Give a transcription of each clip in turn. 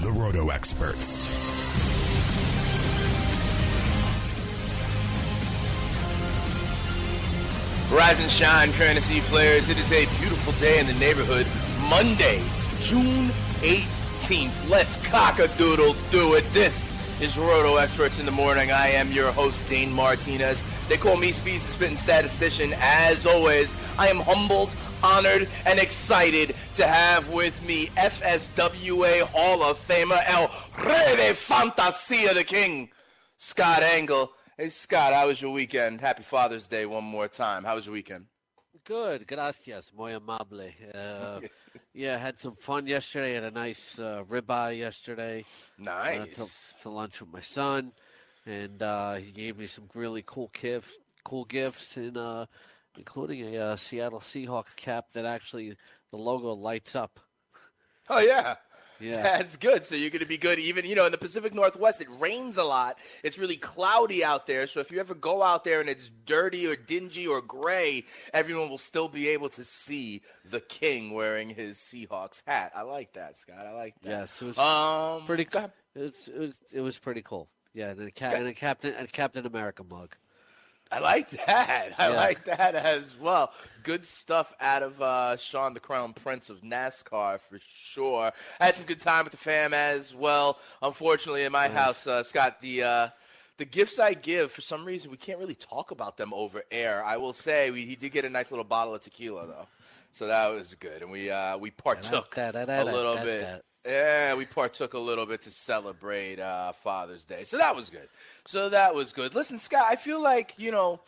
The Roto Experts. Rise and shine, fantasy players. It is a beautiful day in the neighborhood. Monday, June 18th. Let's cock-a-doodle do it. This is Roto Experts in the Morning. I am your host, Dane Martinez. They call me Speeds the Spitting Statistician. As always, I am humbled, honored, and excited to have with me FSWA Hall of Famer, El Rey de Fantasia, the King, Scott Engel. Hey, Scott, how was your weekend? Happy Father's Day one more time. How was your weekend? Good, gracias, muy amable. Uh, yeah, had some fun yesterday. Had a nice uh, ribeye yesterday. Nice. Uh, took to lunch with my son, and uh, he gave me some really cool gifts. Cool gifts, and uh, including a uh, Seattle Seahawks cap that actually the logo lights up. Oh yeah. Yeah. That's good. So you're going to be good. Even, you know, in the Pacific Northwest, it rains a lot. It's really cloudy out there. So if you ever go out there and it's dirty or dingy or gray, everyone will still be able to see the king wearing his Seahawks hat. I like that, Scott. I like that. Yes, it was Um, pretty. ahead. It was, it was it was pretty cool. Yeah, and a, ca- and a Captain and a Captain America mug. I like that. I Yeah. like that as well. Good stuff out of uh, Sean, the Crown Prince of NASCAR, for sure. I had some good time with the fam as well. Unfortunately, in my house, uh, Scott, the uh, the gifts I give, for some reason, we can't really talk about them over air. I will say, we, he did get a nice little bottle of tequila, though, so that was good, and we uh, we partook a little bit. Yeah, we partook a little bit to celebrate uh, Father's Day. So that was good. So that was good. Listen, Scott, I feel like, you know,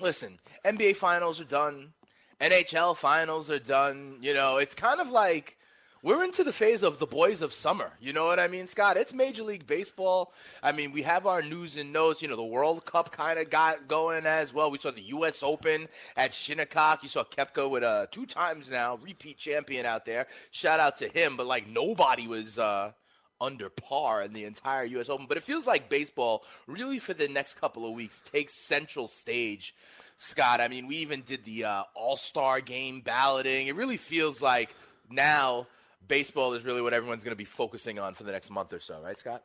listen, NBA finals are done. NHL finals are done. You know, it's kind of like we're into the phase of the boys of summer. You know what I mean, Scott? It's Major League Baseball. I mean, we have our news and notes. You know, the World Cup kind of got going as well. We saw the U.S. Open at Shinnecock. You saw Koepka with uh, two times now, repeat champion out there. Shout out to him. But like nobody was. Uh, under par in the entire U.S. Open. But it feels like baseball, really, for the next couple of weeks, takes central stage. Scott, I mean, we even did the uh, All Star game balloting. It really feels like now baseball is really what everyone's going to be focusing on for the next month or so, right, Scott?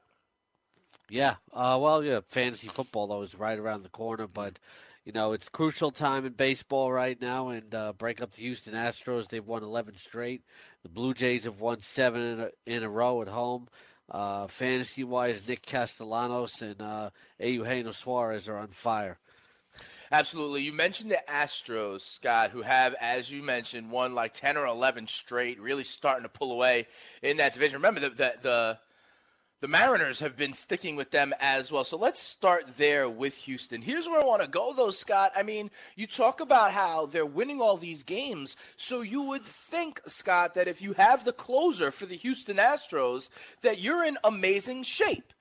Yeah. Uh, well, yeah, fantasy football though is right around the corner, but you know it's crucial time in baseball right now. And uh, break up the Houston Astros. They've won 11 straight. The Blue Jays have won seven in a, in a row at home. Uh, fantasy wise, Nick Castellanos and uh, Eugenio Suarez are on fire. Absolutely. You mentioned the Astros, Scott, who have, as you mentioned, won like 10 or 11 straight, really starting to pull away in that division. Remember, the, the, the, the Mariners have been sticking with them as well. So let's start there with Houston. Here's where I want to go, though, Scott. I mean, you talk about how they're winning all these games. So you would think, Scott, that if you have the closer for the Houston Astros, that you're in amazing shape.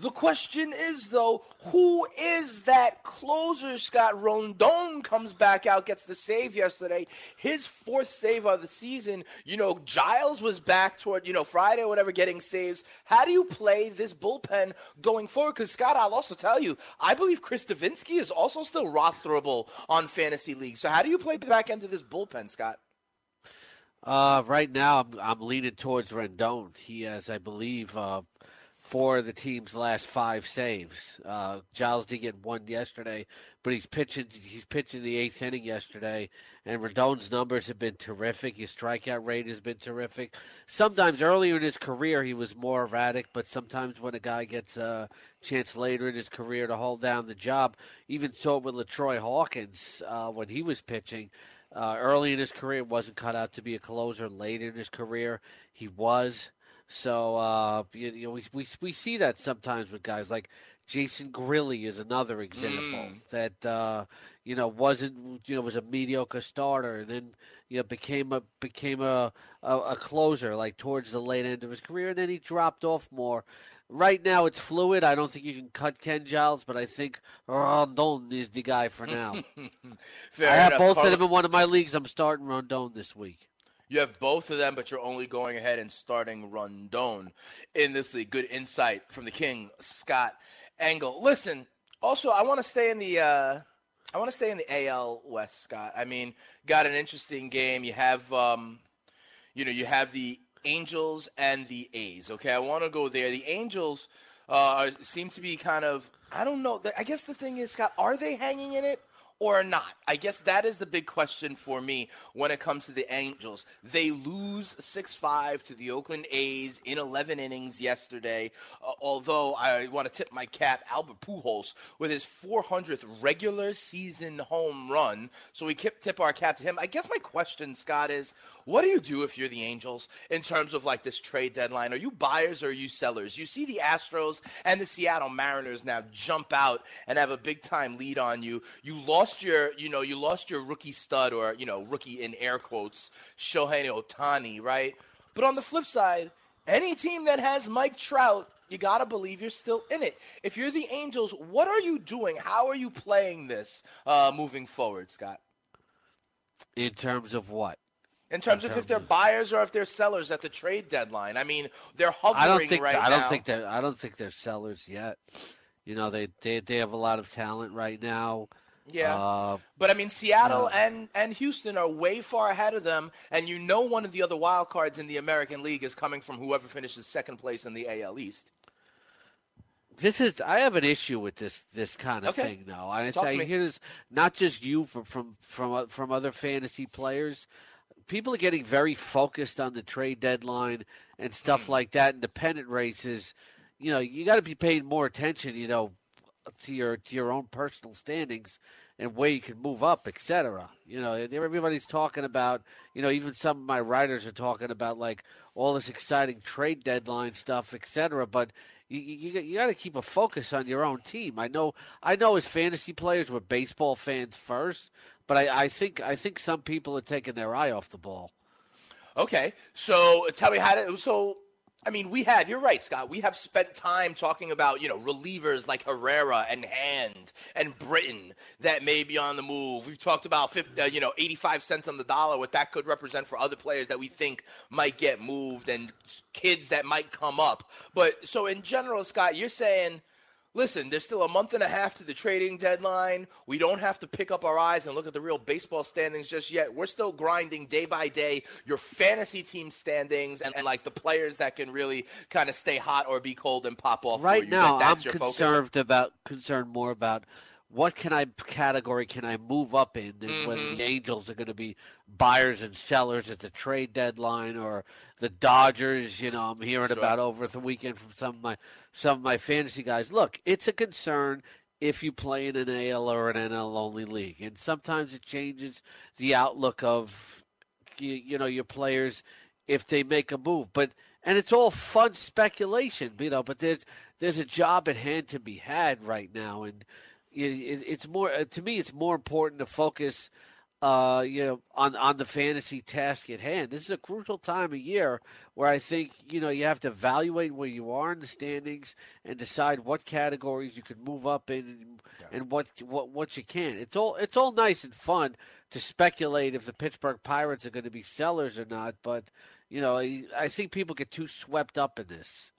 The question is, though, who is that closer? Scott Rondon comes back out, gets the save yesterday. His fourth save of the season. You know, Giles was back toward, you know, Friday or whatever, getting saves. How do you play this bullpen going forward? Because, Scott, I'll also tell you, I believe Chris Devenski is also still rosterable on Fantasy League. So, how do you play the back end of this bullpen, Scott? Uh, right now, I'm, I'm leaning towards Rondon. He has, I believe, uh, four of the team's last five saves. Uh, Giles did get one yesterday, but he's pitching. He's pitching the eighth inning yesterday, and Rondon's numbers have been terrific. His strikeout rate has been terrific. Sometimes earlier in his career he was more erratic, but sometimes when a guy gets a chance later in his career to hold down the job, even so with LaTroy Hawkins uh, when he was pitching. Uh, early in his career, wasn't cut out to be a closer. Late in his career, he was. So uh, you, you, know we, we we see that sometimes with guys like Jason Grilli is another example mm. that uh, you know wasn't you know was a mediocre starter and then you know became a became a, a, a closer like towards the late end of his career and then he dropped off more. Right now it's fluid. I don't think you can cut Ken Giles, but I think Rondon is the guy for now. I have both of them in one of my leagues. I'm starting Rondon this week. You have both of them, but you're only going ahead and starting Rondon in this league. Good insight from the King, Scott Engel. Listen, also I want to stay in the uh, I want to stay in the AL West, Scott. I mean, got an interesting game. You have um, you know, you have the Angels and the A's. Okay, I want to go there. The Angels uh, seem to be kind of I don't know. I guess the thing is, Scott, are they hanging in it? Or not? I guess that is the big question for me when it comes to the Angels. They lose 6 5 to the Oakland A's in 11 innings yesterday. Uh, although I want to tip my cap, Albert Pujols with his 400th regular season home run. So we tip our cap to him. I guess my question, Scott, is what do you do if you're the Angels in terms of like this trade deadline? Are you buyers or are you sellers? You see the Astros and the Seattle Mariners now jump out and have a big time lead on you. You lost your, you know, you lost your rookie stud or, you know, rookie in air quotes, Shohei Ohtani, right? But on the flip side, any team that has Mike Trout you got to believe you're still in it. If you're the Angels, what are you doing? How are you playing this uh, moving forward, Scott? In terms of what? in terms of if they're buyers or if they're sellers at the trade deadline. I mean, they're hovering I don't think, right I don't now. think they're. I don't think they're sellers yet. You know, they they they have a lot of talent right now. Yeah, uh, but I mean, Seattle uh, and and Houston are way far ahead of them, and you know one of the other wild cards in the American League is coming from whoever finishes second place in the AL East. This is I have an issue with this this kind of okay. thing now. I, I hear this not just you from from from from other fantasy players people are getting very focused on the trade deadline and stuff mm. like that. Independent races, you know, you got to be paying more attention, you know, to your to your own personal standings and where you can move up, etc. You know, everybody's talking about, you know, even some of my writers are talking about like all this exciting trade deadline stuff, etc. But you, you, you got to keep a focus on your own team. I know, I know, as fantasy players, we're baseball fans first, but I, I think I think some people are taking their eye off the ball. Okay, so tell me how to. So I mean, we have. You're right, Scott. We have spent time talking about you know relievers like Herrera and Hand and Britton that may be on the move. We've talked about 50, uh, you know 85 cents on the dollar, what that could represent for other players that we think might get moved and kids that might come up. But so in general, Scott, you're saying listen, there's still a month and a half to the trading deadline. We don't have to pick up our eyes and look at the real baseball standings just yet. We're still grinding day by day your fantasy team standings and, and like the players that can really kind of stay hot or be cold and pop off. Right now, I'm concerned about concerned more about what can I category can I move up in mm-hmm. when the Angels are going to be buyers and sellers at the trade deadline or the Dodgers, you know, I'm hearing sure. about over the weekend from some of my some of my fantasy guys. Look, it's a concern if you play in an AL or an NL only league, and sometimes it changes the outlook of you, you know your players if they make a move. But and it's all fun speculation, you know. But there's there's a job at hand to be had right now, and it's more uh, to me. It's more important to focus, uh, you know, on on the fantasy task at hand. This is a crucial time of year where I think you know you have to evaluate where you are in the standings and decide what categories you can move up in and, yeah. and what what what you can. It's all it's all nice and fun to speculate if the Pittsburgh Pirates are going to be sellers or not, but you know I, I think people get too swept up in this.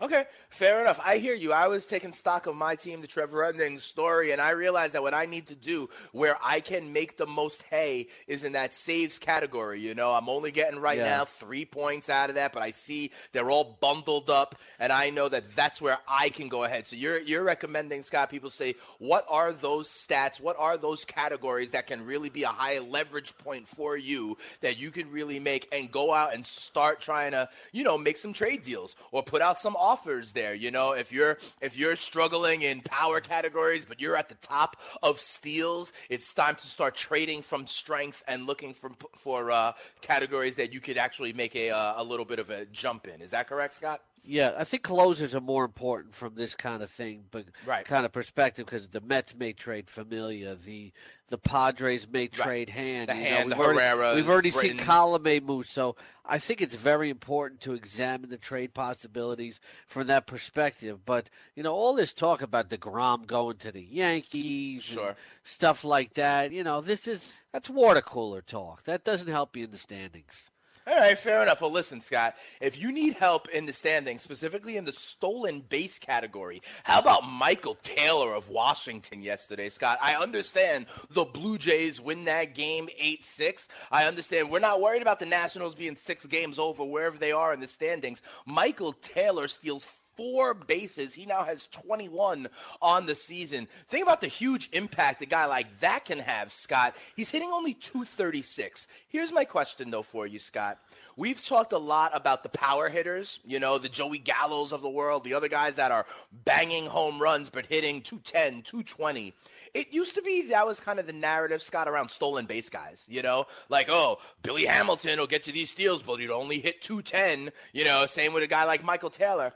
Okay, fair enough. I hear you. I was taking stock of my team, the Trevor Ending story, and I realized that what I need to do where I can make the most hay is in that saves category. You know, I'm only getting right Yeah. now three points out of that, but I see they're all bundled up, and I know that that's where I can go ahead. So you're you're recommending Scott? People say, what are those stats? What are those categories that can really be a high leverage point for you that you can really make and go out and start trying to you know make some trade deals or put out some offers there. You know, if you're if you're struggling in power categories, but you're at the top of steals, it's time to start trading from strength and looking for for uh, categories that you could actually make a uh, a little bit of a jump in. Is that correct, Scott? Yeah, I think closers are more important from this kind of thing, but Right. kind of perspective because the Mets may trade Familia, the the Padres may trade Hand. The you Hand, know, we've already, we've already seen Britton. Colome move, so I think it's very important to examine the trade possibilities from that perspective. But you know, all this talk about Degrom going to the Yankees, Sure. stuff like that. You know, this is that's water cooler talk. That doesn't help you in the standings. All right, fair enough. Well, listen, Scott, if you need help in the standings, specifically in the stolen base category, how about Michael Taylor of Washington yesterday, Scott? I understand the Blue Jays win that game 8 6. I understand we're not worried about the Nationals being six games over wherever they are in the standings. Michael Taylor steals four bases. He now has 21 on the season. Think about the huge impact a guy like that can have, Scott. He's hitting only 236. Here's my question, though, for you, Scott. We've talked a lot about the power hitters, you know, the Joey Gallos of the world, the other guys that are banging home runs but hitting 210, 220. It used to be that was kind of the narrative, Scott, around stolen base guys, you know? Like, oh, Billy Hamilton will get you these steals, but he'd only hit 210, you know, same with a guy like Michael Taylor.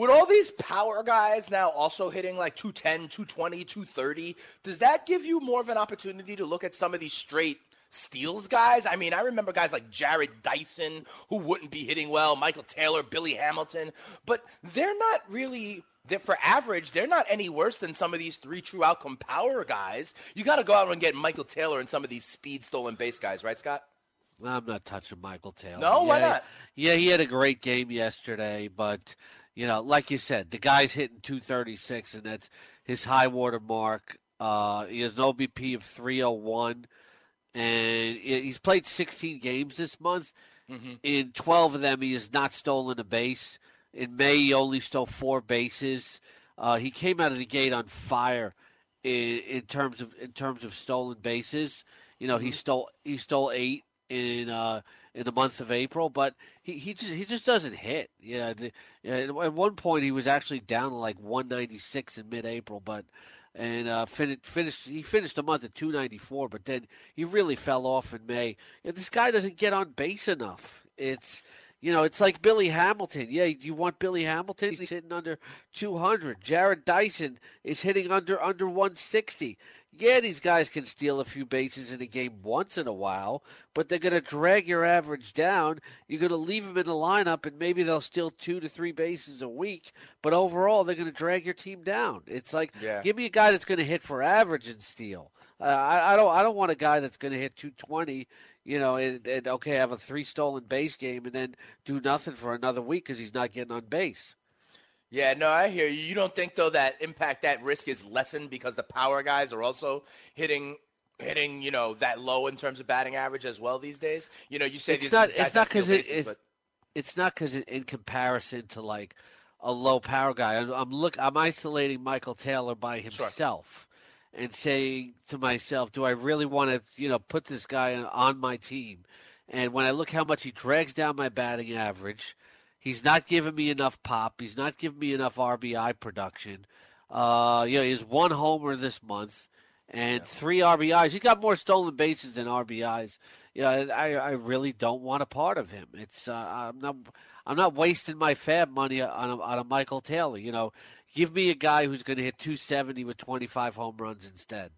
With all these power guys now also hitting like 210, 220, 230, does that give you more of an opportunity to look at some of these straight steals guys? I mean, I remember guys like Jarrod Dyson who wouldn't be hitting well, Michael Taylor, Billy Hamilton, but they're not really they're, for average, they're not any worse than some of these three true outcome power guys. You got to go out and get Michael Taylor and some of these speed stolen base guys, right, Scott? I'm not touching Michael Taylor. No? Why not? Yeah, he had a great game yesterday, but you know, like you said, the guy's hitting 236, and that's his high water mark. Uh, he has an OBP of 301, and he's played 16 games this month. Mm-hmm. In 12 of them, he has not stolen a base. In May, he only stole four bases. Uh, he came out of the gate on fire in, in terms of in terms of stolen bases. You know, he stole he stole eight in uh, in the month of April, but he, he just he just doesn't hit. Yeah, the, at at one point he was actually down to like 196 in mid-April, but and uh, finished finished he finished the month at 294, but then he really fell off in May. Yeah, this guy doesn't get on base enough. It's you know, it's like Billy Hamilton. Yeah, you want Billy Hamilton? He's hitting under 200. Jarrod Dyson is hitting under under 160. Yeah, these guys can steal a few bases in a game once in a while, but they're going to drag your average down. You're going to leave them in the lineup, and maybe they'll steal two to three bases a week. But overall, they're going to drag your team down. It's like, Yeah. give me a guy that's going to hit for average and steal. Uh, I, I don't. I don't want a guy that's going to hit 220. You know, and, and okay, have a three stolen base game and then do nothing for another week because he's not getting on base. Yeah, no, I hear you. You don't think though that impact that risk is lessened because the power guys are also hitting hitting, you know, that low in terms of batting average as well these days? You know, you say It's these, not. It's not because it, it's. but It's not because in, in comparison to like a low power guy. I'm, I'm look. I'm isolating Michael Taylor by himself. And saying to myself, do I really want to, you know, put this guy on, on my team? And when I look how much he drags down my batting average, he's not giving me enough pop. He's not giving me enough RBI production. Uh, you know, he has one homer this month and three RBIs. He's got more stolen bases than RBIs. You know, I, I really don't want a part of him. It's uh, I'm not I'm not wasting my fab money on a, on a Michael Taylor. You know, give me a guy who's going to hit 270 with 25 home runs instead.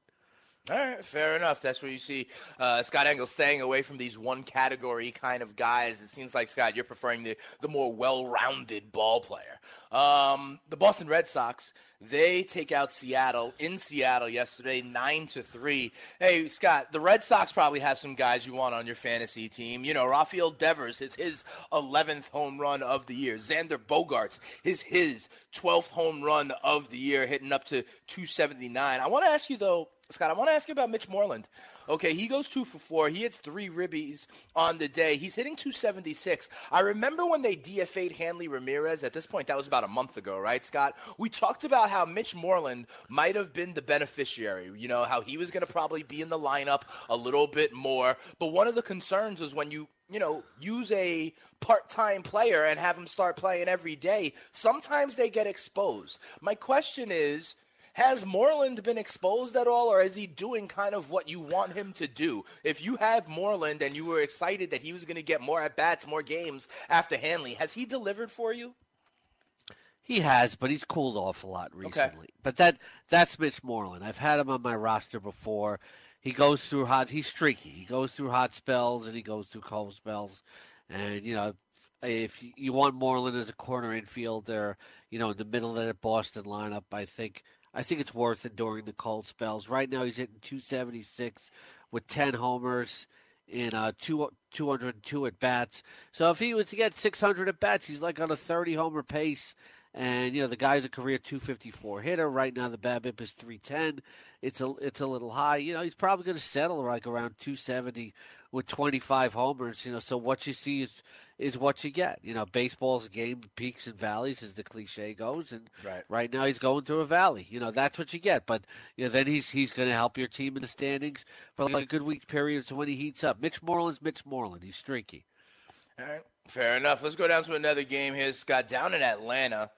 All right, fair enough. That's where you see uh, Scott Engel staying away from these one category kind of guys. It seems like Scott, you're preferring the the more well-rounded ball player. Um, the Boston Red Sox they take out Seattle in Seattle yesterday, nine to three. Hey Scott, the Red Sox probably have some guys you want on your fantasy team. You know, Rafael Devers his his 11th home run of the year. Xander Bogaerts is his 12th home run of the year, hitting up to 279. I want to ask you though. Scott, I want to ask you about Mitch Moreland. Okay, he goes two for four. He hits three ribbies on the day. He's hitting 276. I remember when they DFA'd Hanley Ramirez. At this point, that was about a month ago, right, Scott? We talked about how Mitch Moreland might have been the beneficiary. You know, how he was going to probably be in the lineup a little bit more. But one of the concerns was when you you know, use a part-time player and have them start playing every day, sometimes they get exposed. My question is, has Moreland been exposed at all, or is he doing kind of what you want him to do? If you have Moreland and you were excited that he was going to get more at bats, more games after Hanley, has he delivered for you? He has, but he's cooled off a lot recently. Okay. But that that's Mitch Moreland. I've had him on my roster before. He goes through hot. He's streaky. He goes through hot spells and he goes through cold spells. And you know, if you want Moreland as a corner infielder, you know, in the middle of that Boston lineup, I think I think it's worth it during the cold spells. Right now, he's hitting 276 with 10 homers in uh, two, 202 at bats. So if he was to get 600 at bats, he's like on a 30 homer pace. And you know the guy's a career 254 hitter. Right now the BABIP is 310. It's a it's a little high. You know he's probably going to settle like around 270 with 25 homers. You know so what you see is is what you get. You know, baseball's a game peaks and valleys, as the cliche goes, and right, right now he's going through a valley. You know, that's what you get. But you know, then he's he's going to help your team in the standings for like a good week periods when he heats up. Mitch Moreland's Mitch Moreland. He's streaky. All right, fair enough. Let's go down to another game here, Scott. Down in Atlanta.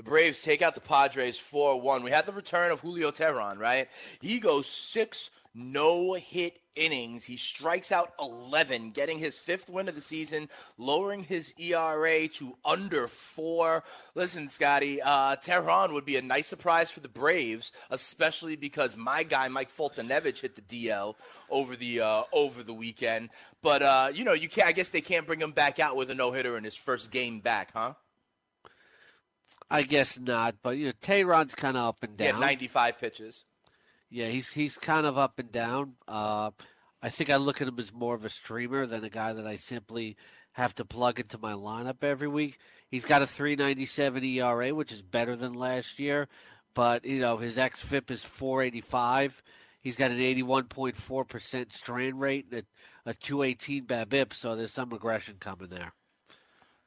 The Braves take out the Padres 4 1. We had the return of Julio Teheran, right? He goes six no hit innings. He strikes out 11, getting his fifth win of the season, lowering his ERA to under four. Listen, Scotty, uh, Teheran would be a nice surprise for the Braves, especially because my guy Mike Foltynewicz hit the DL over the uh, over the weekend. But uh, you know, you can I guess they can't bring him back out with a no hitter in his first game back, huh? I guess not, but you know, Teheran's kind of up and down. Yeah, 95 pitches. Yeah, he's he's kind of up and down. Uh, I think I look at him as more of a streamer than a guy that I simply have to plug into my lineup every week. He's got a 397 ERA, which is better than last year, but you know his xFIP is 485. He's got an 81.4% strand rate and a, a 218 BABIP, so there's some regression coming there.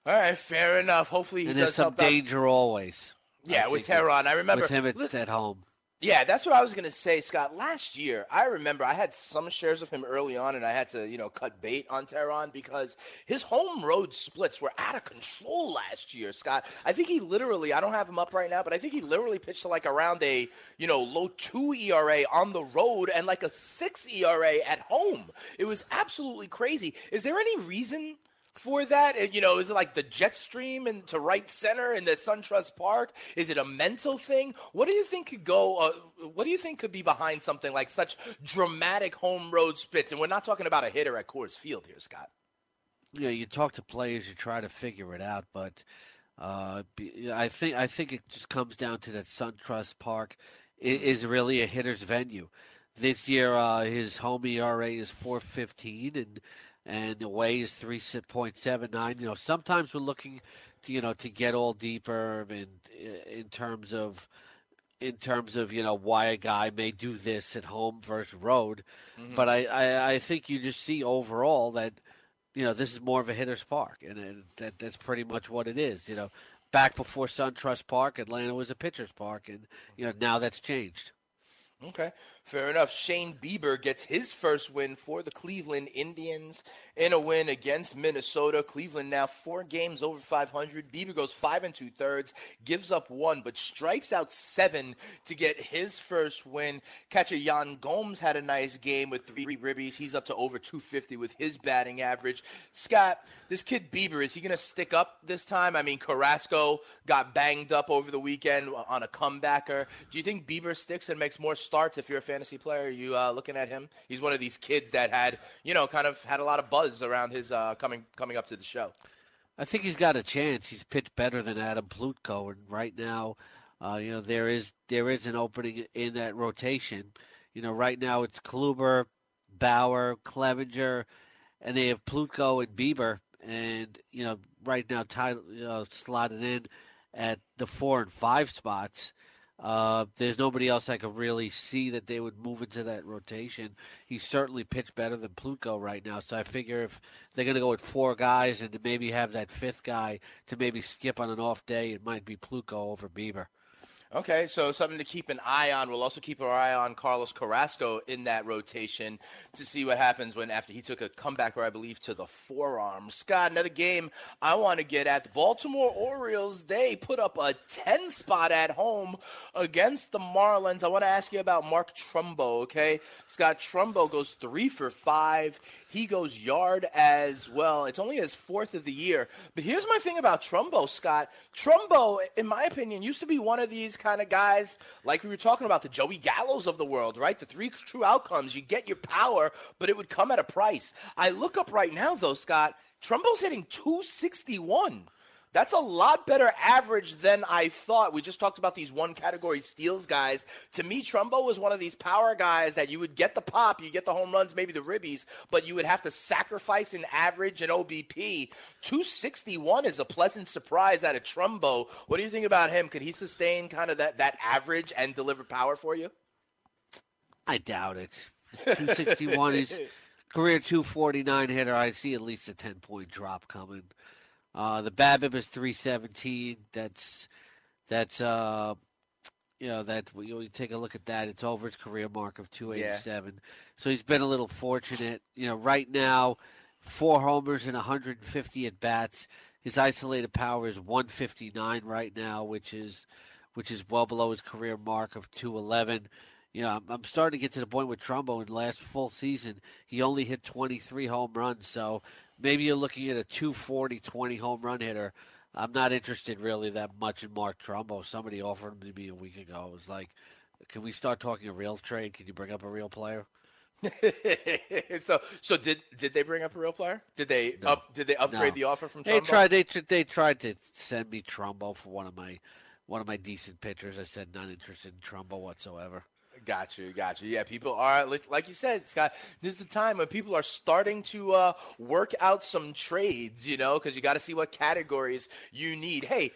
All right, fair enough. Hopefully, he and there's some danger out. always. Yeah, with Teheran, I remember with him at, at home. Yeah, that's what I was gonna say, Scott. Last year, I remember I had some shares of him early on, and I had to, you know, cut bait on Teheran because his home road splits were out of control last year, Scott. I think he literally, I don't have him up right now, but I think he literally pitched to like around a, you know, low two ERA on the road and like a six ERA at home. It was absolutely crazy. Is there any reason? For that? You know, is it like the jet stream and to right center in the SunTrust Park? Is it a mental thing? What do you think could go? Uh, what do you think could be behind something like such dramatic home road splits? And we're not talking about a hitter at Coors Field here, Scott. Yeah, you talk to players, you try to figure it out, but uh, I think I think it just comes down to that SunTrust Park is really a hitter's venue. This year, uh, his home ERA is 4.15, and and the way is 3.79. You know, sometimes we're looking to, you know, to get all deeper in, in terms of in terms of you know why a guy may do this at home versus road, mm-hmm. but I, I, I think you just see overall that you know this is more of a hitter's park, and, and that that's pretty much what it is. You know, back before SunTrust Park, Atlanta was a pitcher's park, and you know now that's changed. Okay, fair enough. Shane Bieber gets his first win for the Cleveland Indians in a win against Minnesota. Cleveland now four games over 500. Bieber goes five and two thirds, gives up one, but strikes out seven to get his first win. Catcher Yan Gomes had a nice game with three ribbies. He's up to over 250 with his batting average. Scott, this kid Bieber, is he going to stick up this time? I mean, Carrasco got banged up over the weekend on a comebacker. Do you think Bieber sticks and makes more? Starts. If you're a fantasy player, you uh, looking at him? He's one of these kids that had, you know, kind of had a lot of buzz around his uh, coming coming up to the show. I think he's got a chance. He's pitched better than Adam Plutko, and right now, uh, you know, there is there is an opening in that rotation. You know, right now it's Kluber, Bauer, Clevinger, and they have Plutko and Bieber, and you know, right now, tied, you know, slotted in at the four and five spots. Uh, there's nobody else I could really see that they would move into that rotation. He certainly pitched better than Plutko right now, so I figure if they're going to go with four guys and to maybe have that fifth guy to maybe skip on an off day, it might be Plutko over Bieber. Okay, so something to keep an eye on. We'll also keep our eye on Carlos Carrasco in that rotation to see what happens when after he took a comeback, or I believe to the forearm. Scott, another game I want to get at. The Baltimore Orioles, they put up a 10 spot at home against the Marlins. I want to ask you about Mark Trumbo, okay? Scott Trumbo goes three for five. He goes yard as well. It's only his fourth of the year. But here's my thing about Trumbo, Scott. Trumbo, in my opinion, used to be one of these kind of guys, like we were talking about, the Joey Gallos of the world, right? The three true outcomes. You get your power, but it would come at a price. I look up right now, though, Scott. Trumbo's hitting 261. That's a lot better average than I thought. We just talked about these one category steals guys. To me, Trumbo was one of these power guys that you would get the pop, you get the home runs, maybe the ribbies, but you would have to sacrifice an average and OBP. 261 is a pleasant surprise out of Trumbo. What do you think about him? Could he sustain kind of that, that average and deliver power for you? I doubt it. 261 is career 249 hitter. I see at least a 10 point drop coming. Uh, the BABIP is 317. That's that's uh, you know that you, you take a look at that. It's over his career mark of 287. Yeah. So he's been a little fortunate. You know, right now, four homers and 150 at bats. His isolated power is 159 right now, which is which is well below his career mark of 211 you know, I'm, I'm, starting to get to the point with Trumbo in the last full season. He only hit 23 home runs, so maybe you're looking at a 240 20 home run hitter. I'm not interested really that much in Mark Trumbo. Somebody offered him to me a week ago. It was like, can we start talking a real trade? Can you bring up a real player? so, so did did they bring up a real player? Did they no. up? Did they upgrade no. the offer from? Trumbo? They tried. They they tried to send me Trumbo for one of my one of my decent pitchers. I said not interested in Trumbo whatsoever. Got you, got you. Yeah, people are like you said, Scott. This is the time when people are starting to uh, work out some trades, you know, because you got to see what categories you need. Hey,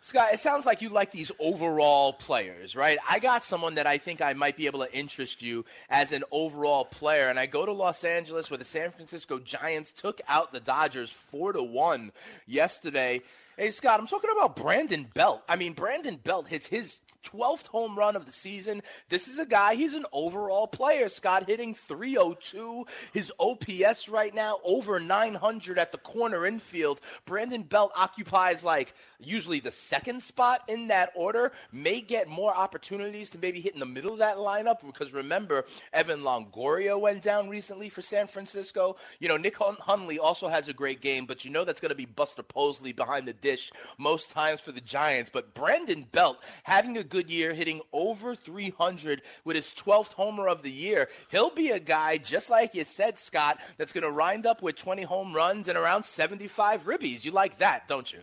Scott, it sounds like you like these overall players, right? I got someone that I think I might be able to interest you as an overall player, and I go to Los Angeles where the San Francisco Giants took out the Dodgers four to one yesterday. Hey, Scott, I'm talking about Brandon Belt. I mean, Brandon Belt hits his 12th home run of the season. This is a guy, he's an overall player, Scott, hitting 302. His OPS right now over 900 at the corner infield. Brandon Belt occupies like usually the second spot in that order, may get more opportunities to maybe hit in the middle of that lineup because remember, Evan Longoria went down recently for San Francisco. You know, Nick Hundley also has a great game, but you know that's going to be Buster Posey behind the dish most times for the Giants. But Brandon Belt having a good year, hitting over 300 with his 12th homer of the year. He'll be a guy, just like you said, Scott, that's going to wind up with 20 home runs and around 75 ribbies. You like that, don't you?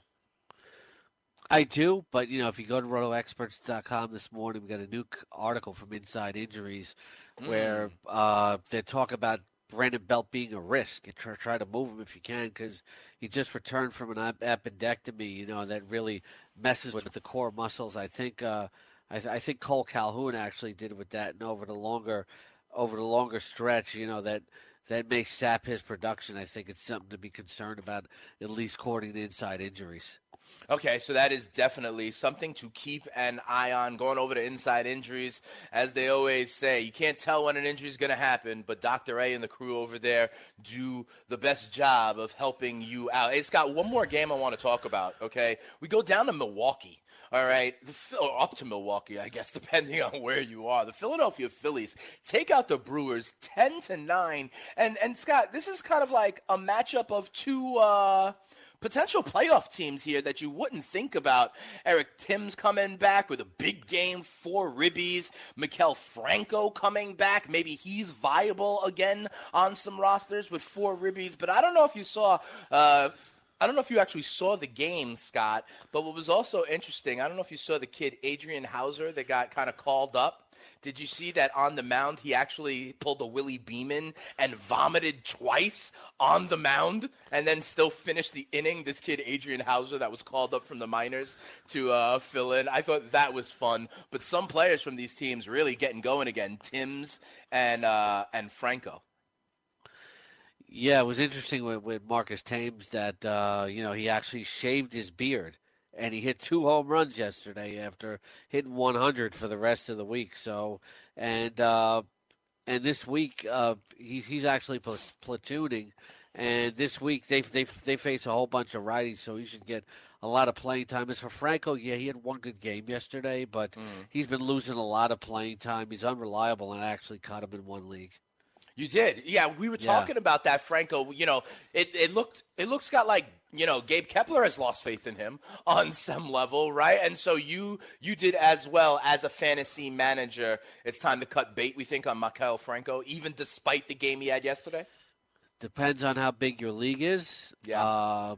I do, but you know, if you go to rotoexperts.com this morning, we got a new article from Inside Injuries where mm. uh, they talk about Brandon Belt being a risk and try, try to move him if you can because he just returned from an appendectomy. You know that really messes with the core muscles. I think uh, I, th- I, think Kole Calhoun actually did with that, and over the longer over the longer stretch, you know that that may sap his production. I think it's something to be concerned about, at least courting to inside injuries. Okay, so that is definitely something to keep an eye on. Going over to inside injuries, as they always say, you can't tell when an injury is going to happen, but Dr. A and the crew over there do the best job of helping you out. Hey, Scott, one more game I want to talk about. Okay, we go down to Milwaukee. All right, or up to Milwaukee, I guess, depending on where you are. The Philadelphia Phillies take out the Brewers ten to nine, and and Scott, this is kind of like a matchup of two. Uh, potential playoff teams here that you wouldn't think about. Eric Thames coming back with a big game, four ribbies. Maikel Franco coming back. Maybe he's viable again on some rosters with four ribbies. But I don't know if you saw. Uh, I don't know if you actually saw the game, Scott, but what was also interesting, I don't know if you saw the kid Adrian Houser that got kind of called up did you see that on the mound he actually pulled a Willie Beamen and vomited twice on the mound and then still finished the inning? This kid Adrian Houser that was called up from the minors to uh, fill in. I thought that was fun. But some players from these teams really getting going again. Thames and uh, and Franco. Yeah, it was interesting with, with Marcus Thames that uh, you know he actually shaved his beard and he hit two home runs yesterday after hitting 100 for the rest of the week. So, and uh, and this week uh, he, he's actually platooning, and this week they they they face a whole bunch of righties, so he should get a lot of playing time. As for Franco, yeah, he had one good game yesterday, but mm. he's been losing a lot of playing time. He's unreliable, and I actually caught him in one league. You did, yeah. We were talking yeah. about that, Franco. You know, it, it looked it looks got like you know Gabe Kapler has lost faith in him on some level, right? And so you you did as well as a fantasy manager. It's time to cut bait. We think on Maikel Franco, even despite the game he had yesterday. Depends on how big your league is. Yeah. Uh,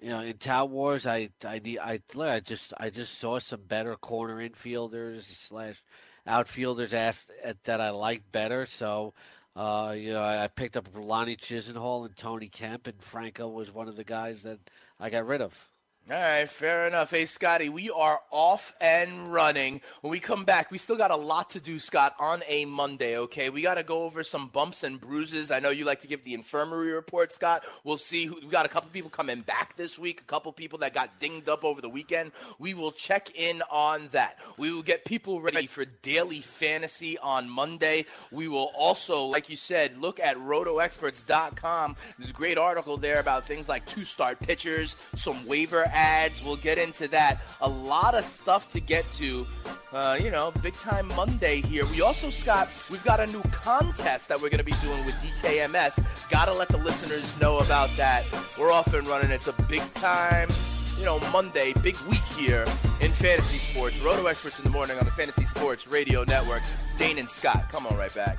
you know, in Tout Wars, I I need I, I just I just saw some better corner infielders slash outfielders after, that I liked better. So uh, you know, I, I picked up Lonnie Chisenhall and Tony Kemp, and Franco was one of the guys that I got rid of. All right, fair enough. Hey, Scotty, we are off and running. When we come back, we still got a lot to do, Scott, on a Monday, okay? We got to go over some bumps and bruises. I know you like to give the infirmary report, Scott. We'll see. Who, we got a couple people coming back this week, a couple people that got dinged up over the weekend. We will check in on that. We will get people ready for daily fantasy on Monday. We will also, like you said, look at rotoexperts.com. There's a great article there about things like two start pitchers, some waiver ads. We'll get into that. A lot of stuff to get to. Uh, you know, big time Monday here. We also, Scott, we've got a new contest that we're going to be doing with DKMS. Got to let the listeners know about that. We're off and running. It's a big time, you know, Monday, big week here in fantasy sports. Roto Experts in the morning on the Fantasy Sports Radio Network. Dane and Scott, come on right back.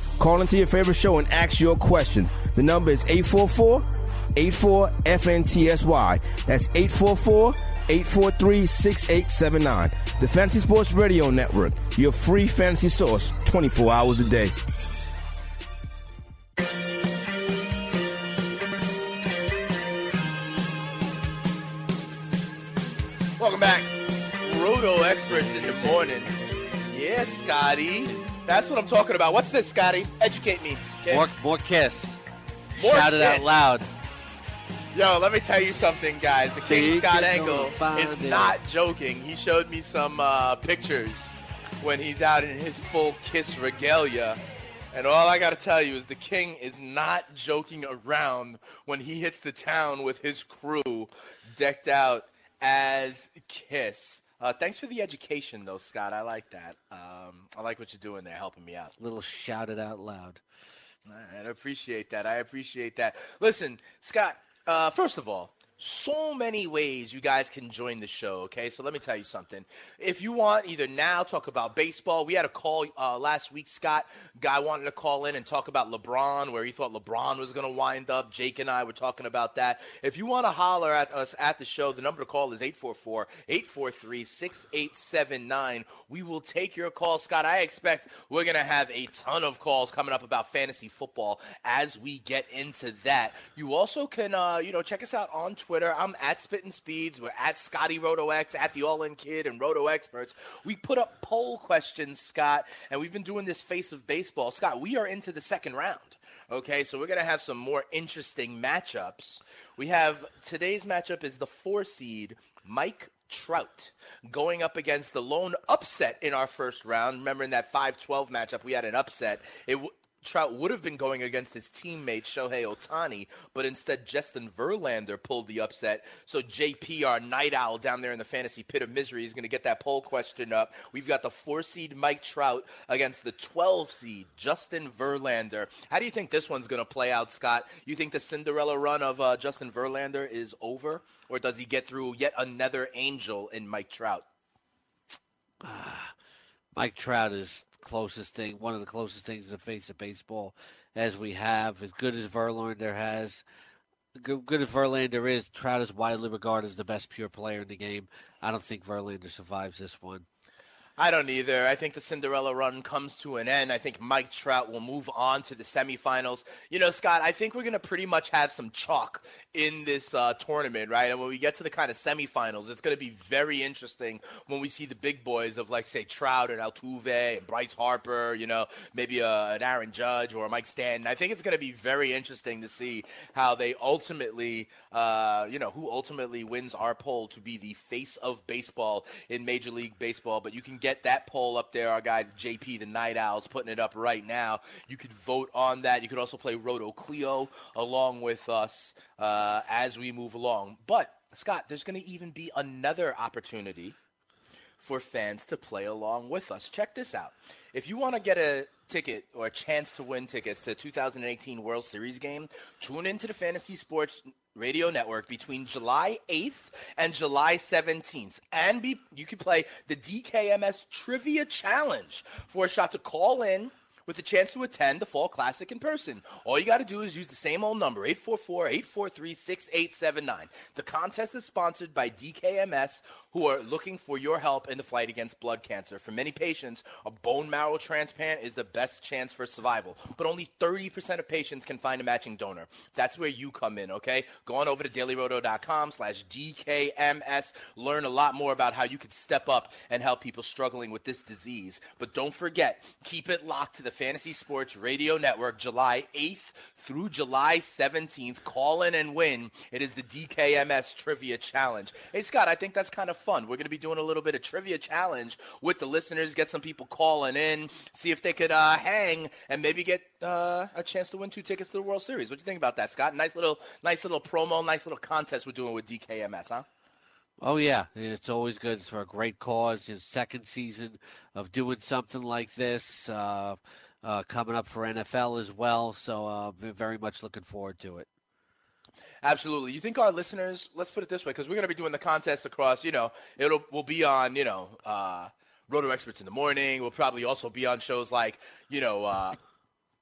Call into your favorite show and ask your question. The number is 844 84 FNTSY. That's 844 843 6879. The Fantasy Sports Radio Network, your free fantasy source 24 hours a day. Welcome back. Roto Experts in the morning. Yeah, Scotty. That's what I'm talking about. What's this, Scotty? Educate me. Okay? More, more kiss. More Shout kiss. it out loud. Yo, let me tell you something, guys. The King Scott Engel is not joking. He showed me some uh, pictures when he's out in his full kiss regalia. And all I got to tell you is the King is not joking around when he hits the town with his crew decked out as Kiss. Uh, thanks for the education, though, Scott. I like that. Um, I like what you're doing there, helping me out. Little shout it out loud. I appreciate that. I appreciate that. Listen, Scott. Uh, first of all, so many ways you guys can join the show. Okay, so let me tell you something. If you want, either now talk about baseball. We had a call uh, last week. Scott guy wanted to call in and talk about LeBron, where he thought LeBron was going to wind up. Jake and I were talking about that. If you want to holler at us at the show, the number to call is 844-843-6879. We will take your call, Scott. I expect we're going to have a ton of calls coming up about fantasy football as we get into that. You also can, uh, you know, check us out on Twitter Twitter. I'm at Spitting Speeds. We're at Scotty RotoX, at the All In Kid, and Roto Experts. We put up poll questions, Scott, and we've been doing this face of baseball. Scott, we are into the second round. Okay, so we're going to have some more interesting matchups. We have today's matchup is the four seed Mike Trout going up against the lone upset in our first round. Remember in that 5-12 matchup we had an upset. It Trout would have been going against his teammate Shohei Ohtani, but instead Justin Verlander pulled the upset. So JP, our night owl down there in the fantasy pit of misery, is going to get that poll question up. We've got the four seed Mike Trout against the 12 seed Justin Verlander. How do you think this one's going to play out, Scott? You think the Cinderella run of uh, Justin Verlander is over, or does he get through yet another angel in Mike Trout? Mike Trout is closest thing, one of the closest things to face of baseball as we have. As good as Verlander has, good, good as Verlander is, Trout is widely regarded as the best pure player in the game. I don't think Verlander survives this one. I don't either. I think the Cinderella run comes to an end. I think Mike Trout will move on to the semifinals. You know, Scott, I think we're going to pretty much have some chalk in this uh, tournament, right? And when we get to the kind of semifinals, it's going to be very interesting when we see the big boys of, like, say, Trout and Altuve and Bryce Harper, you know, maybe uh, an Aaron Judge or Mike Stanton. I think it's going to be very interesting to see how they ultimately, uh, you know, who ultimately wins our poll to be the face of baseball in Major League Baseball. But you can get that poll up there. Our guy JP, the Night Owls, putting it up right now. You could vote on that. You could also play Roto Clio along with us uh, as we move along. But Scott, there's going to even be another opportunity for fans to play along with us. Check this out. If you want to get a ticket or a chance to win tickets to the 2018 World Series game, tune into the Fantasy Sports Radio Network between July 8th and July 17th. And be, you can play the DKMS Trivia Challenge for a shot to call in with a chance to attend the Fall Classic in person. All you got to do is use the same old number, 844-843-6879. The contest is sponsored by DKMS, who are looking for your help in the fight against blood cancer. For many patients, a bone marrow transplant is the best chance for survival, but only 30% of patients can find a matching donor. That's where you come in, okay? Go on over to dailyroto.com slash DKMS. Learn a lot more about how you could step up and help people struggling with this disease. But don't forget, keep it locked to the Fantasy Sports Radio Network July 8th through July 17th. Call in and win. It is the DKMS Trivia Challenge. Hey, Scott, I think that's kind of fun. We're going to be doing a little bit of trivia challenge with the listeners, get some people calling in, see if they could uh, hang and maybe get uh, a chance to win two tickets to the World Series. What do you think about that, Scott? Nice little, nice little promo, nice little contest we're doing with DKMS, huh? Oh yeah, it's always good it's for a great cause. It's second season of doing something like this, uh, uh, coming up for NFL as well. So uh, very much looking forward to it. Absolutely. You think our listeners? Let's put it this way, because we're going to be doing the contest across. You know, it'll we'll be on. You know, uh, Roto Experts in the morning. We'll probably also be on shows like you know. Uh,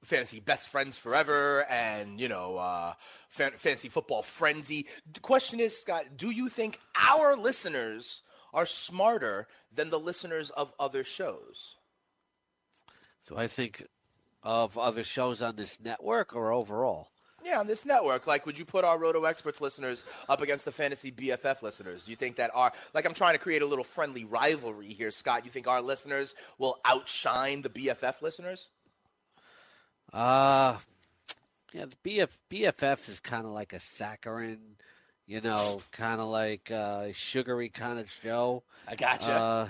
Fantasy Best Friends Forever and, you know, uh, Fantasy Football Frenzy. The question is, Scott, do you think our listeners are smarter than the listeners of other shows? So I think of other shows on this network or overall? Yeah, on this network. Like, would you put our Roto Experts listeners up against the Fantasy BFF listeners? Do you think that our, like, I'm trying to create a little friendly rivalry here, Scott. You think our listeners will outshine the BFF listeners? Uh, yeah, the BF, BFF is kind of like a saccharine, you know, kind of like a sugary kind of show. I gotcha. Uh,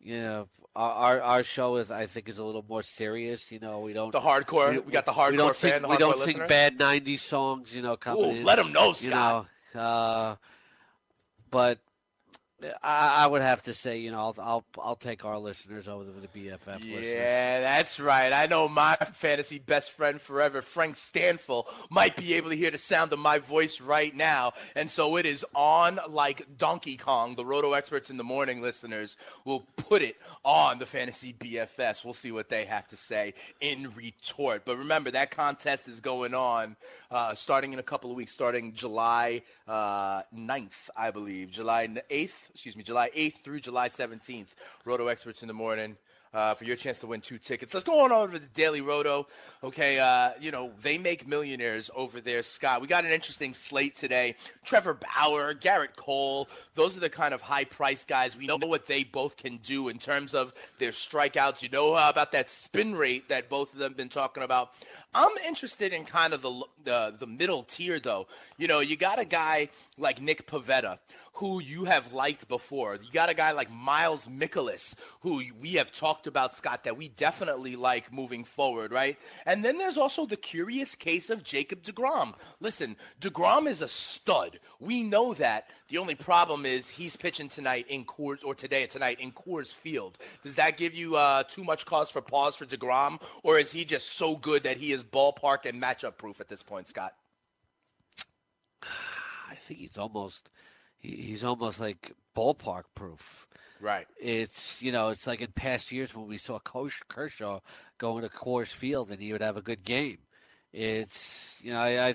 you know, our our show is I think is a little more serious. You know, we don't the hardcore. We, we got the hardcore we don't fan. Sing, the we don't listener. sing bad '90s songs. You know, coming Ooh, in. let them know, Scott. You know, uh, but I, I would have to say, you know, I'll I'll, I'll take our listeners over the, the BFF listeners. Yeah, that's right. I know my fantasy best friend forever, Frank Stampfl, might be able to hear the sound of my voice right now. And so it is on like Donkey Kong. The Roto Experts in the Morning listeners will put it on the Fantasy BFFs. We'll see what they have to say in retort. But remember, that contest is going on uh, starting in a couple of weeks, starting July uh, 9th, I believe. July 8th, excuse me, July 8th through July 17th. Roto Experts in the Morning. uh, for your chance to win two tickets. Let's go on over to the Daily Roto. Okay, uh, you know, they make millionaires over there, Scott. We got an interesting slate today. Trevor Bauer, Gerrit Cole, those are the kind of high price guys. We know what they both can do in terms of their strikeouts. You know uh, about that spin rate that both of them been talking about. I'm interested in kind of the, the, the middle tier, though. You know, you got a guy like Nick Pivetta, who you have liked before. You got a guy like Miles Mikolas, who we have talked about, Scott, that we definitely like moving forward, right? And then there's also the curious case of Jacob DeGrom. Listen, DeGrom is a stud. We know that. The only problem is he's pitching tonight in Coors, or today tonight in Coors Field. Does that give you uh, too much cause for pause for DeGrom, or is he just so good that he is ballpark and matchup proof at this point, Scott? I think he's almost he's almost like ballpark proof. Right. It's you know it's like in past years when we saw Coach Kershaw going to Coors Field and he would have a good game. It's you know I I,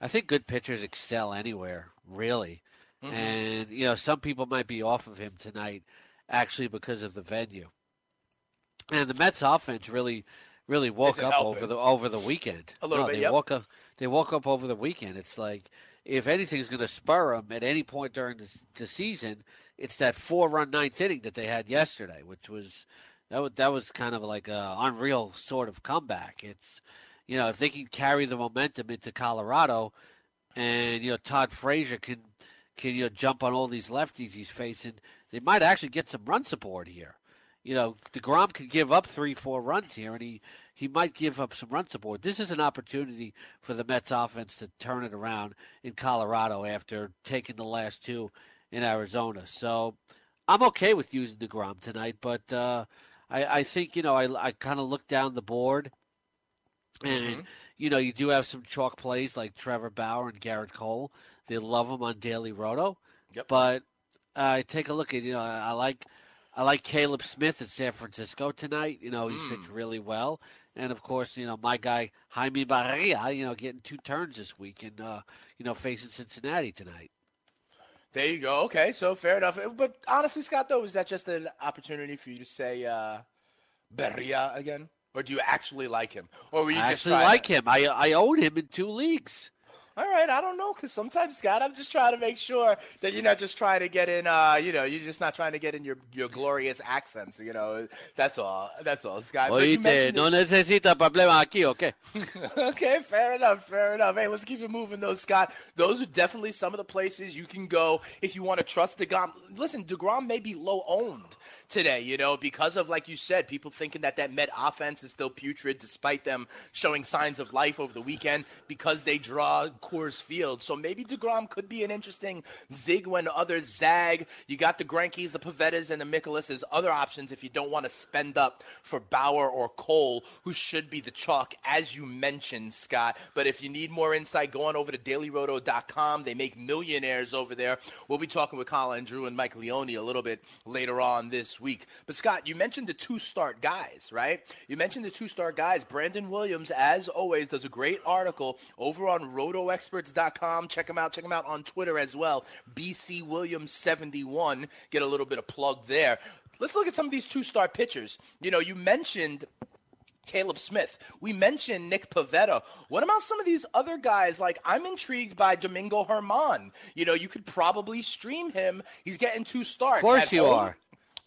I think good pitchers excel anywhere really, mm-hmm. and you know some people might be off of him tonight actually because of the venue. And the Mets offense really really woke up over the over the weekend. A little no, bit. They yep. woke up. They woke up over the weekend. It's like if anything's going to spur them at any point during the, the season, it's that four-run ninth inning that they had yesterday, which was that was, that was kind of like a unreal sort of comeback. It's you know if they can carry the momentum into Colorado, and you know Todd Frazier can can you know jump on all these lefties he's facing, they might actually get some run support here. You know, Degrom could give up three, four runs here, and he he might give up some run support. This is an opportunity for the Mets offense to turn it around in Colorado after taking the last two in Arizona. So I'm okay with using DeGrom tonight, but uh, I, I, think, you know, I, I kind of look down the board and, mm-hmm. you know, you do have some chalk plays like Trevor Bauer and Gerrit Cole. They love them on Daily Roto. Yep. But I uh, take a look at, you know, I, I like. I like Caleb Smith at San Francisco tonight. You know, he's mm. pitched really well. And of course, you know, my guy Jaime Barria, you know, getting two turns this week and uh, you know, facing Cincinnati tonight. There you go. Okay, so fair enough. But honestly, Scott, though, is that just an opportunity for you to say uh, Barria again, or do you actually like him, or were you I just actually like to... him? I I own him in two leagues all right, I don't know, because sometimes, Scott, I'm just trying to make sure that you're not just trying to get in, uh, you know, you're just not trying to get in your, your glorious accents, you know. That's all. That's all, Scott. Oíste, no necesita problema aquí, okay? okay, fair enough, fair enough. Hey, let's keep it moving, though, Scott. Those are definitely some of the places you can go if you want to trust DeGrom. Listen, DeGrom may be low owned today, you know, because of, like you said, people thinking that that Met offense is still putrid despite them showing signs of life over the weekend because they draw Coors Field. So maybe DeGrom could be an interesting zig when others zag. You got the Greinkes, the Pivettas, and the Mikolas as other options if you don't want to spend up for Bauer or Cole, who should be the chalk, as you mentioned, Scott. But if you need more insight, go on over to dailyroto.com. They make millionaires over there. We'll be talking with Colin Drew and Mike Leone a little bit later on this week. But Scott, you mentioned the two start guys, right? You mentioned the two start guys. Brandon Williams, as always, does a great article over on Roto experts.com. Check them out. Check them out on Twitter as well. BC Williams 71. Get a little bit of plug there. Let's look at some of these two star pitchers. You know, you mentioned Caleb Smith. We mentioned Nick Pivetta. What about some of these other guys? Like, I'm intrigued by Domingo Germán. You know, you could probably stream him. He's getting two starts. Of course, you home. are.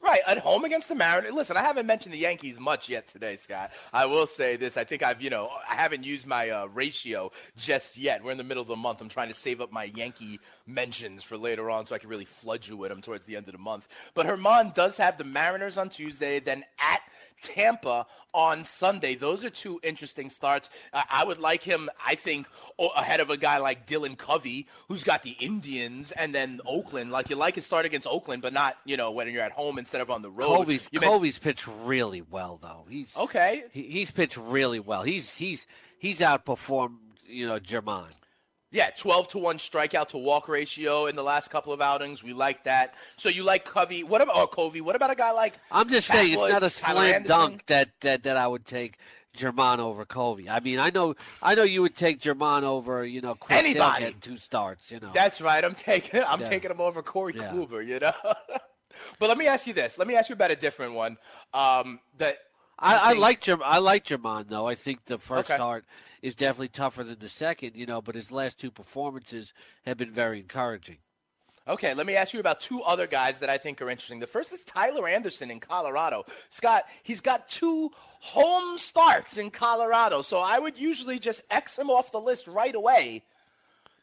Right, at home against the Mariners. Listen, I haven't mentioned the Yankees much yet today, Scott. I will say this. I think I've, you know, I haven't used my uh, ratio just yet. We're in the middle of the month. I'm trying to save up my Yankee mentions for later on so I can really flood you with them towards the end of the month. But Germán does have the Mariners on Tuesday, then at Tampa on Sunday. Those are two interesting starts. Uh, I would like him, I think, ahead of a guy like Dylan Covey, who's got the Indians and then Oakland. Like you like his start against Oakland, but not you know when you're at home instead of on the road. Covey's, Covey's pitched really well though. He's okay. He, he's pitched really well. He's he's he's outperformed you know Germán. Yeah, 12 to 1 strikeout to walk ratio in the last couple of outings. We like that. So you like Covey. What about oh, Covey? What about a guy like I'm just Chapwood, saying it's not a slam dunk that, that, that I would take Germán over Covey. I mean, I know I know you would take Germán over, you know, Chris Anybody. getting two starts, you know. That's right. I'm taking I'm yeah. taking him over Corey yeah. Kluber, you know. But let me ask you this. Let me ask you about a different one. Um, that I, I think- like Jerm- I like Germán though. I think the first Okay. start is definitely tougher than the second, you know, but his last two performances have been very encouraging. Okay, let me ask you about two other guys that I think are interesting. The first is Tyler Anderson in Colorado. Scott, he's got two home starts in Colorado, so I would usually just X him off the list right away.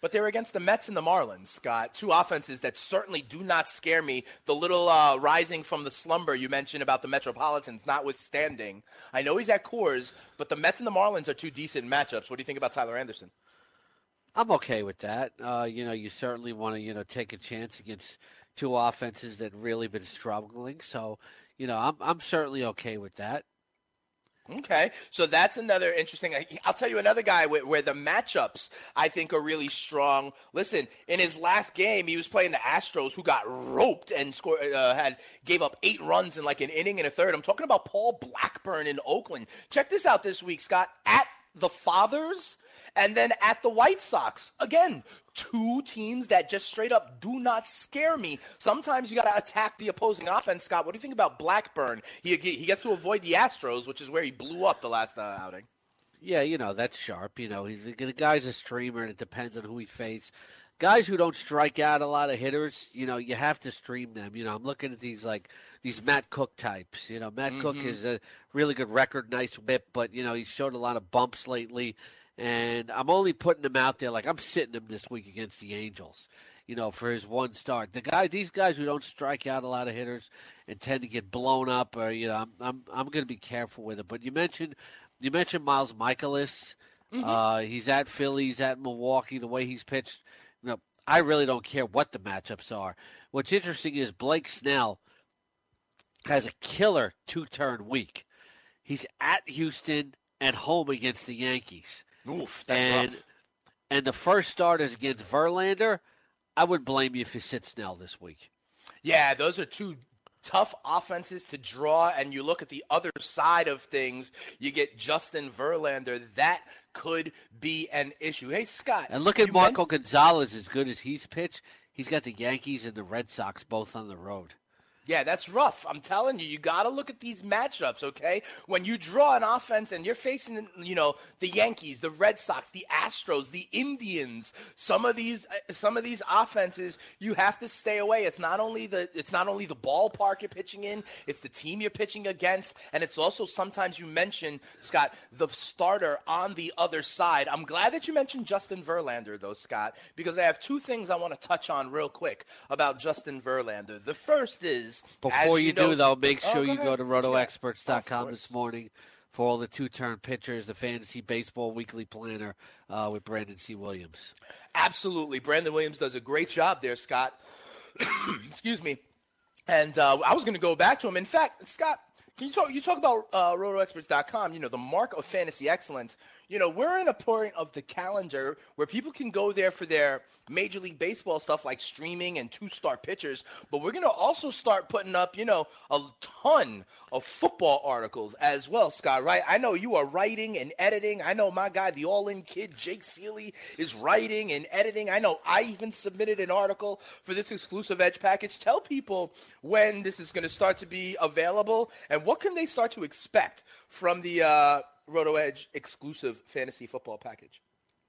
But they're against the Mets and the Marlins, Scott. Two offenses that certainly do not scare me. The little uh, rising from the slumber you mentioned about the Metropolitans, notwithstanding. I know he's at Coors, but the Mets and the Marlins are two decent matchups. What do you think about Tyler Anderson? I'm okay with that. Uh, you know, you certainly want to, you know, take a chance against two offenses that really been struggling. So, you know, I'm I'm certainly okay with that. Okay, so that's another interesting. I'll tell you another guy where, where the matchups I think are really strong. Listen, in his last game, he was playing the Astros, who got roped and scored, uh, had gave up eight runs in like an inning and a third. I'm talking about Paul Blackburn in Oakland. Check this out this week, Scott. At the Fathers, and then at the White Sox. Again, two teams that just straight up do not scare me. Sometimes you got to attack the opposing offense. Scott, what do you think about Blackburn? He he gets to avoid the Astros, which is where he blew up the last uh, outing. Yeah, you know that's sharp. You know, he's the guy's a streamer, and it depends on who he faces. Guys who don't strike out a lot of hitters, you know, you have to stream them. You know, I'm looking at these like these Matt Koch types. You know, Matt Koch is a really good record, nice WHIP, but you know he's showed a lot of bumps lately. And I'm only putting him out there like I'm sitting him this week against the Angels. You know, for his one start. The guy, these guys who don't strike out a lot of hitters and tend to get blown up, or you know, I'm I'm I'm going to be careful with it. But you mentioned you mentioned Miles Mikolas. Uh, he's at Philly, he's at Milwaukee. The way he's pitched, you know, I really don't care what the matchups are. What's interesting is Blake Snell has a killer two-turn week. He's at Houston and home against the Yankees. Oof, and rough. and the first start is against Verlander. I would blame you if you sit Snell this week. Yeah, those are two tough offenses to draw. And you look at the other side of things, you get Justin Verlander. That could be an issue. Hey, Scott. And look at men- Marco Gonzalez, as good as he's pitched. He's got the Yankees and the Red Sox both on the road. Yeah, that's rough. I'm telling you, you got to look at these matchups, okay? When you draw an offense and you're facing, you know, the Yankees, the Red Sox, the Astros, the Indians, some of these uh, some of these offenses, you have to stay away. It's not only the it's not only the ballpark you're pitching in, it's the team you're pitching against, and it's also sometimes you mention Scott the starter on the other side. I'm glad that you mentioned Justin Verlander though, Scott, because I have two things I want to touch on real quick about Justin Verlander. The first is Before as you, know- do, though, make Oh, sure go you ahead. go to rotoexperts.com this morning for all the two turn pitchers, the Fantasy Baseball Weekly Planner uh, with Brandon C. Williams. Absolutely. Brandon Williams does a great job there, Scott. Excuse me. And uh, I was going to go back to him. In fact, Scott, can you talk? You talk about uh, RotoExperts.com. You know the mark of fantasy excellence. You know we're in a point of the calendar where people can go there for their Major League Baseball stuff like streaming and two-star pitchers. But we're going to also start putting up, you know, a ton of football articles as well, Scott. Right? I know you are writing and editing. I know my guy, the all-in kid Jake Ciely, is writing and editing. I know I even submitted an article for this exclusive Edge package. Tell people when this is going to start to be available and what can they start to expect from the uh, Roto Edge exclusive fantasy football package.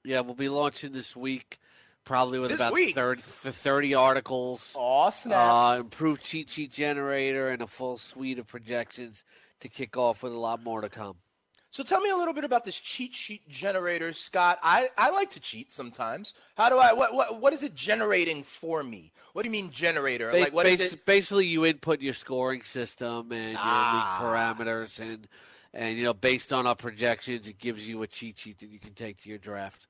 Yeah, we'll be launching this week, probably with This about week? 30, 30 articles. Aw, snap. Uh, improved cheat sheet generator and a full suite of projections to kick off with a lot more to come. So tell me a little bit about this cheat sheet generator, Scott. I, I like to cheat sometimes. How do I what, what what is it generating for me? What do you mean generator? Ba- like what is bas- it? Basically, you input your scoring system and your Ah. league parameters, and and you know based on our projections, it gives you a cheat sheet that you can take to your draft.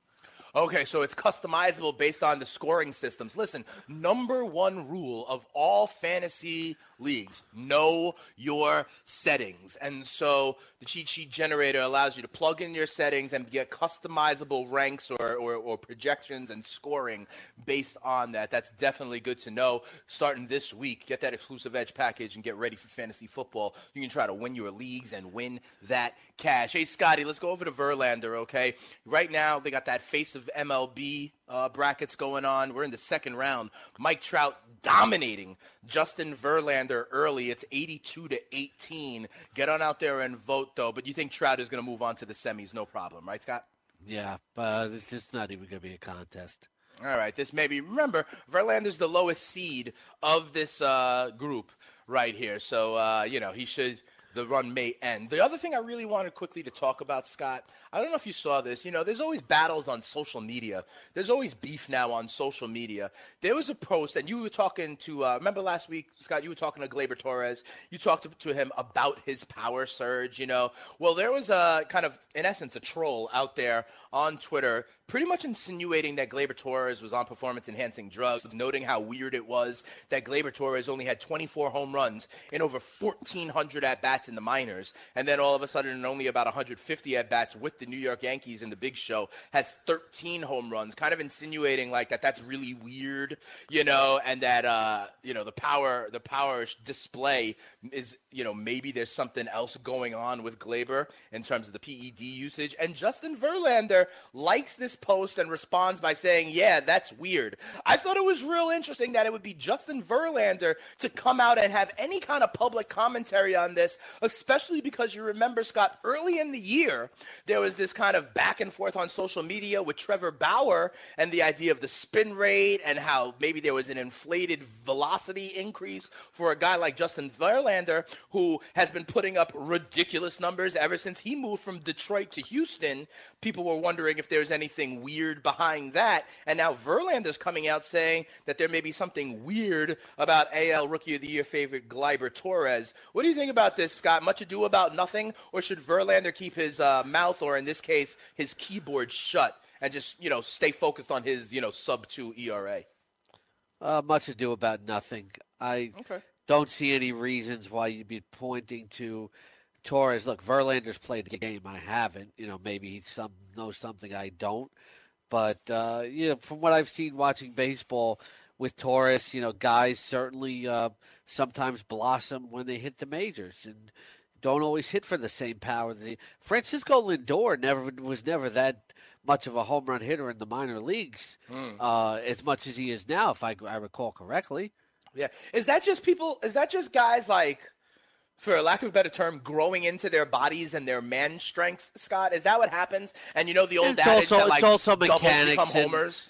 Okay, so it's customizable based on the scoring systems. Listen, number one rule of all fantasy leagues know your settings. And so the cheat sheet generator allows you to plug in your settings and get customizable ranks or, or, or projections and scoring based on that. That's definitely good to know. Starting this week, get that exclusive edge package and get ready for fantasy football. You can try to win your leagues and win that cash. Hey, Scotty, let's go over to Verlander, okay? Right now, they got that face of MLB uh, brackets going on. We're in the second round. Mike Trout dominating Justin Verlander early. It's 82 to 18. Get on out there and vote, though. But you think Trout is going to move on to the semis, no problem, right, Scott? Yeah, but it's just not even going to be a contest. All right, this maybe remember Verlander's the lowest seed of this uh, group right here, so uh, you know he should the run may end. The other thing I really wanted quickly to talk about, Scott, I don't know if you saw this. You know, there's always battles on social media. There's always beef now on social media. There was a post, and you were talking to, uh, remember last week, Scott, you were talking to Gleyber Torres. You talked to, to him about his power surge, you know. Well, there was a kind of, in essence, a troll out there on Twitter pretty much insinuating that Gleyber Torres was on performance enhancing drugs, noting how weird it was that Gleyber Torres only had 24 home runs in over 1,400 at bats in the minors. And then all of a sudden, in only about 150 at bats with the New York Yankees in the big show, has 13 home runs, kind of insinuating like that that's really weird, you know, and that, uh, you know, the power, the power display is, you know, maybe there's something else going on with Gleyber in terms of the PED usage. And Justin Verlander likes this post and responds by saying, Yeah, that's weird. I thought it was real interesting that it would be Justin Verlander to come out and have any kind of public commentary on this, especially because you remember, Scott, early in the year, there was this kind of back and forth on social media with Trevor Bauer and the idea of the spin rate and how maybe there was an inflated velocity increase for a guy like Justin Verlander, who has been putting up ridiculous numbers ever since he moved from Detroit to Houston. People were wondering if there's anything weird behind that. And now Verlander's coming out saying that there may be something weird about AL Rookie of the Year favorite Gleyber Torres. What do you think about this, Scott? Much ado about nothing, or should Verlander keep his uh, mouth, or in this case, his keyboard shut, and just you know stay focused on his you know sub two ERA? Uh, much ado about nothing. I okay. don't see any reasons why you'd be pointing to Torres, look, Verlander's played the game. I haven't. You know, maybe he some knows something I don't. But uh, you know, from what I've seen watching baseball with Torres, you know, guys certainly uh, sometimes blossom when they hit the majors and don't always hit for the same power. The Francisco Lindor never was never that much of a home run hitter in the minor leagues mm. uh, as much as he is now, if I, I recall correctly. Yeah, is that just people? Is that just guys like? For lack of a better term, growing into their bodies and their man strength, Scott? Is that what happens? And you know the old it's adage also, that like it's also mechanics become homers.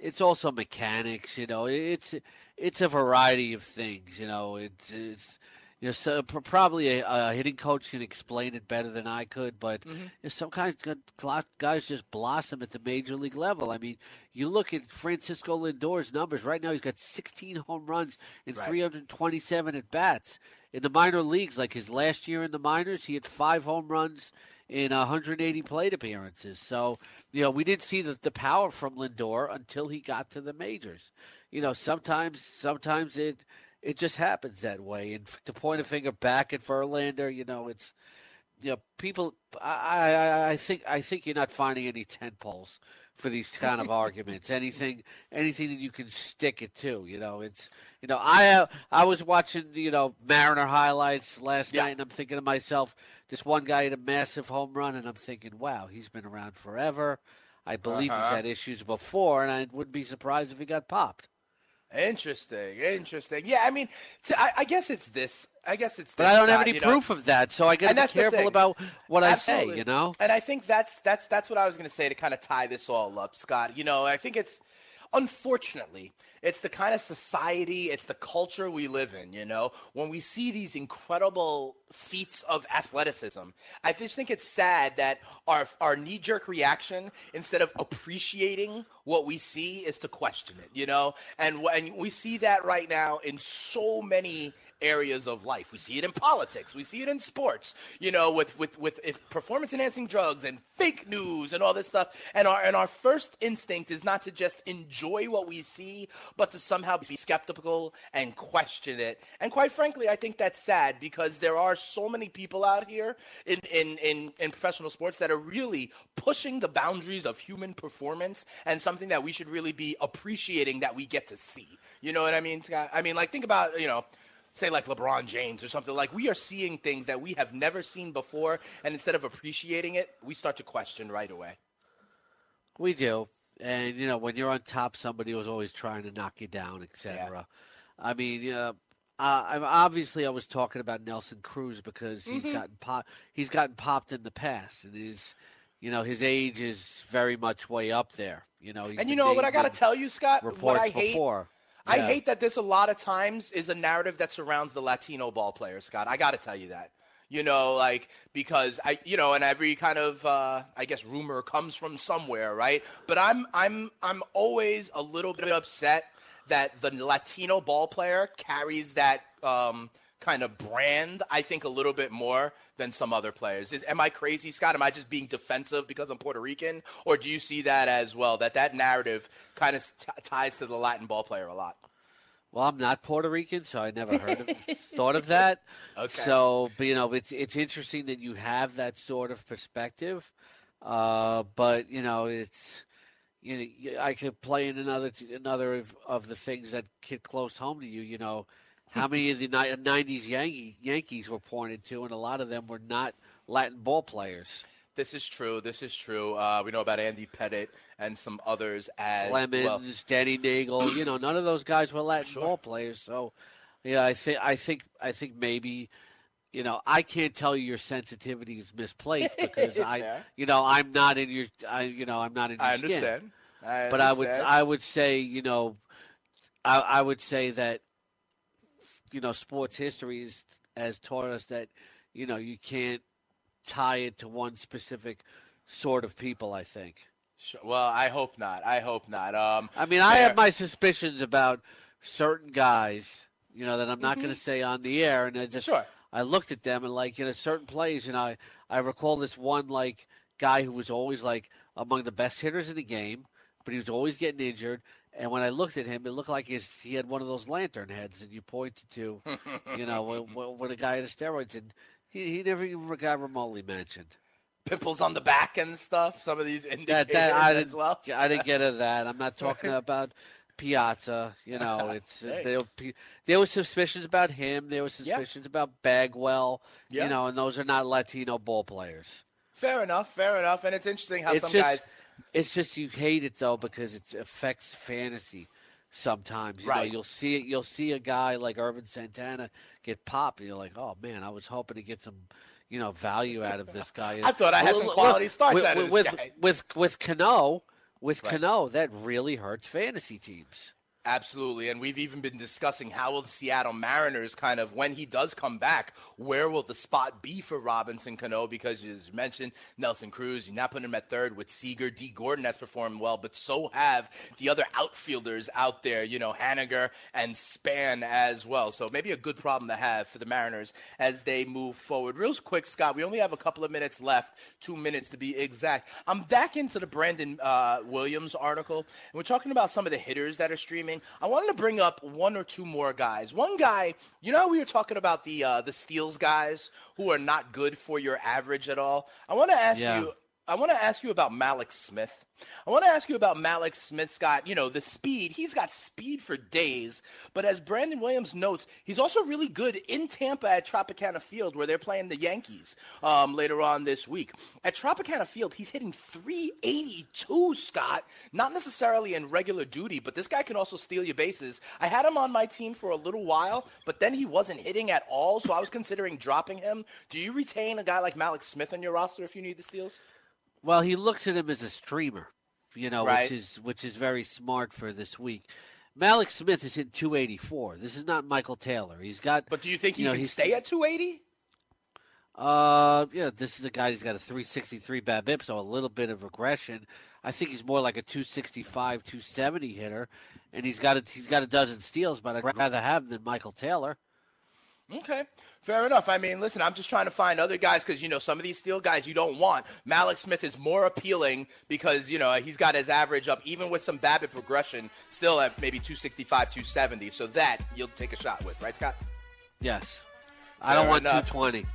It's also mechanics, you know. It's it's a variety of things, you know. It's it's you know, so probably a, a, hitting coach can explain it better than I could, but mm-hmm. you know, some guys, guys just blossom at the major league level. I mean, you look at Francisco Lindor's numbers right now; he's got 16 home runs and right. 327 at bats in the minor leagues. Like his last year in the minors, he had five home runs in 180 plate appearances. So, you know, we didn't see the, the power from Lindor until he got to the majors. You know, sometimes, sometimes it it just happens that way. And to point a finger back at Verlander, you know, it's you know, people. I, I, I think I think you're not finding any tent poles for these kind of arguments. Anything, anything that you can stick it to. You know, it's you know, I uh, I was watching you know Mariner highlights last yeah. night, and I'm thinking to myself, this one guy had a massive home run, and I'm thinking, wow, he's been around forever. I believe uh-huh. he's had issues before, and I wouldn't be surprised if he got popped. Interesting, interesting. Yeah, I mean, I, I, guess it's this. I guess it's. This, but I don't have any proof know? of that, so I got to be careful about what Absolutely. I say. You know. And I think that's that's that's what I was going to say to kind of tie this all up, Scott. You know, I think it's unfortunately, it's the kind of society, it's the culture we live in, you know, when we see these incredible feats of athleticism. I just think it's sad that our, our knee jerk reaction, instead of appreciating what we see, is to question it, you know? And, and we see that right now in so many areas of life. We see it in politics. We see it in sports. You know, with with with performance enhancing drugs and fake news and all this stuff. And our and our first instinct is not to just enjoy what we see, but to somehow be skeptical and question it. And quite frankly, I think that's sad because there are so many people out here in in in, in professional sports that are really pushing the boundaries of human performance and something that we should really be appreciating that we get to see. You know what I mean, Scott? I mean, like think about you know say like LeBron James or something like we are seeing things that we have never seen before and instead of appreciating it we start to question right away we do and you know when you're on top, somebody was always trying to knock you down, etc. Yeah. I mean. Uh, I'm obviously I was talking about Nelson Cruz because he's Mm-hmm. gotten pop, he's gotten popped in the past, and his, you know, his age is very much way up there. You know, he's And you know what I got to tell you, Scott? What Reports I hate, before. I hate that this a lot of times is a narrative that surrounds the Latino ball player, Scott. I got to tell you that. You know, like because I, you know, and every kind of, uh, I guess, rumor comes from somewhere, right? But I'm, I'm, I'm always a little bit upset that the Latino ball player carries that um, kind of brand. I think a little bit more than some other players. Is, am I crazy, Scott? Am I just being defensive because I'm Puerto Rican, or do you see that as well? That that narrative kind of t- ties to the Latin ball player a lot. Well, I'm not Puerto Rican, so I never heard of thought of that. Okay. So, but, you know, it's it's interesting that you have that sort of perspective. Uh, but you know, it's you know, I could play in another another of, of the things that hit close home to you. You know, how many of the '90s Yankee, Yankees were pointed to, and a lot of them were not Latin ball players. This is true. This is true. Uh, we know about Andy Pettitte and some others as Clemens, well. Denny Neagle. You know, none of those guys were Latin Sure. ball players. So, yeah, I think I think I think maybe, you know, I can't tell you your sensitivity is misplaced because I, you know, I'm not in your, I, you know, I'm not in your I skin. understand. I But I would. I would say, you know, I, I would say that, you know, sports history is, has taught us that, you know, you can't tie it to one specific sort of people. I think. Sure. Well, I hope not. I hope not. Um, I mean, I have my suspicions about certain guys, you know, that I'm not going to say on the air, and I just Mm-hmm. Sure. I looked at them and like you know certain plays, and I I recall this one like guy who was always like among the best hitters in the game, but he was always getting injured. And when I looked at him, it looked like his, he had one of those lantern heads, and you pointed to, you know, when, when- a guy had steroids, and he, he never even got remotely mentioned. pimples on the back and stuff. Some of these indicators That, that I as didn't, well. I didn't get into that. I'm not talking about Piazza. You know, it's uh, Hey. there, were- there were suspicions about him. There were suspicions about Bagwell. Yeah. You know, and those are not Latino ball players. Fair enough. Fair enough. And it's interesting how it's some just, guys. It's just you hate it though because it affects fantasy. Sometimes you know you'll see it. You'll see a guy like Ervin Santana get popped, and you're like, "Oh man, I was hoping to get some, you know, value out of this guy." I thought I had some Look, quality starts with, out of this with, guy. with with Cano, with Right. Cano, that really hurts fantasy teams. Absolutely. And we've even been discussing how will the Seattle Mariners kind of, when he does come back, where will the spot be for Robinson Cano? Because as you mentioned, Nelson Cruz, you're not putting him at third with Seager. Dee Gordon has performed well, but so have the other outfielders out there, you know, Haniger and Span as well. So maybe a good problem to have for the Mariners as they move forward. Real quick, Scott, we only have a couple of minutes left, two minutes to be exact. I'm back into the Brandon uh, Williams article, and we're talking about some of the hitters that are streaming. I wanted to bring up one or two more guys. One guy, you know, how we were talking about the uh, the steals guys who are not good for your average at all. I want to ask Yeah. you. I want to ask you about Mallex Smith. I want to ask you about Mallex Smith's got, you know, the speed. He's got speed for days. But as Brandon Williams notes, he's also really good in Tampa at Tropicana Field where they're playing the Yankees um, later on this week. At Tropicana Field, he's hitting 382, Scott. Not necessarily in regular duty, but this guy can also steal your bases. I had him on my team for a little while, but then he wasn't hitting at all, so I was considering dropping him. Do you retain a guy like Mallex Smith on your roster if you need the steals? Well, he looks at him as a streamer, you know, Right. which is which is very smart for this week. Mallex Smith is in 284. This is not Michael Taylor. He's got. But do you think he know, can stay at 280? Uh, yeah, this is a guy who's got a 363 BABIP, so a little bit of regression. I think he's more like a 265, 270 hitter, and he's got a, he's got a dozen steals, but I'd rather have him than Michael Taylor. Okay, fair enough. I mean, listen, I'm just trying to find other guys because you know some of these steel guys you don't want. Mallex Smith is more appealing because you know he's got his average up, even with some BABIP progression, still at maybe 265, 270. So that you'll take a shot with, right, Scott? Yes, I don't want enough. 220.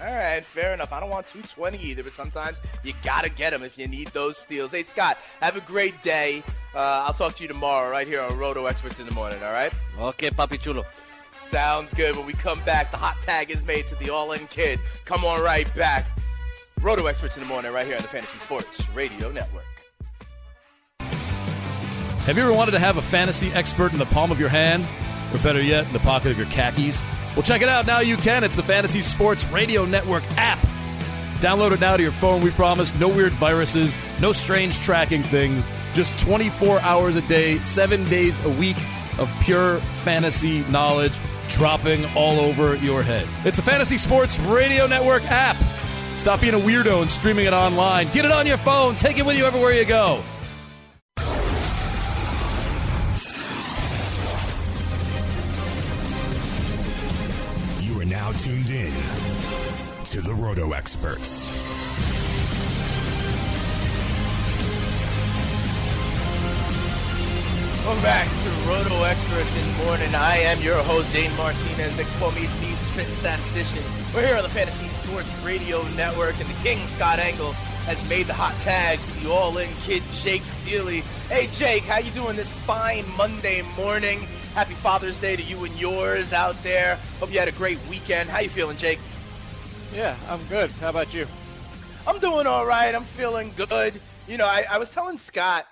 All right, fair enough. I don't want 220 either, but sometimes you gotta get them if you need those steals. Hey, Scott, have a great day. Uh, I'll talk to you tomorrow right here on Roto Experts in the morning. All right. Okay, Papi Chulo. Sounds good. When we come back, the hot tag is made to the All In Kid. Come on right back. Roto Experts in the morning, right here on the Fantasy Sports Radio Network. Have you ever wanted to have a fantasy expert in the palm of your hand? Or better yet, in the pocket of your khakis? Well, check it out. Now you can. It's the Fantasy Sports Radio Network app. Download it now to your phone. We promise no weird viruses, no strange tracking things, just 24 hours a day, seven days a week of pure fantasy knowledge dropping all over your head. It's the Fantasy Sports Radio Network app. Stop being a weirdo and streaming it online. Get it on your phone. Take it with you everywhere you go. You are now tuned in to the Roto Experts. Welcome back to Roto Experts in morning. I am your host, Dane Martinez, the Kwame Speeds Spit Statistician. We're here on the Fantasy Sports Radio Network, and the King, Scott Engel, has made the hot tag to the all-in kid, Jake Ciely. Hey, Jake, how you doing this fine Monday morning? Happy Father's Day to you and yours out there. Hope you had a great weekend. How you feeling, Jake? Yeah, I'm good. How about you? I'm doing all right. I'm feeling good. You know, I, I was telling Scott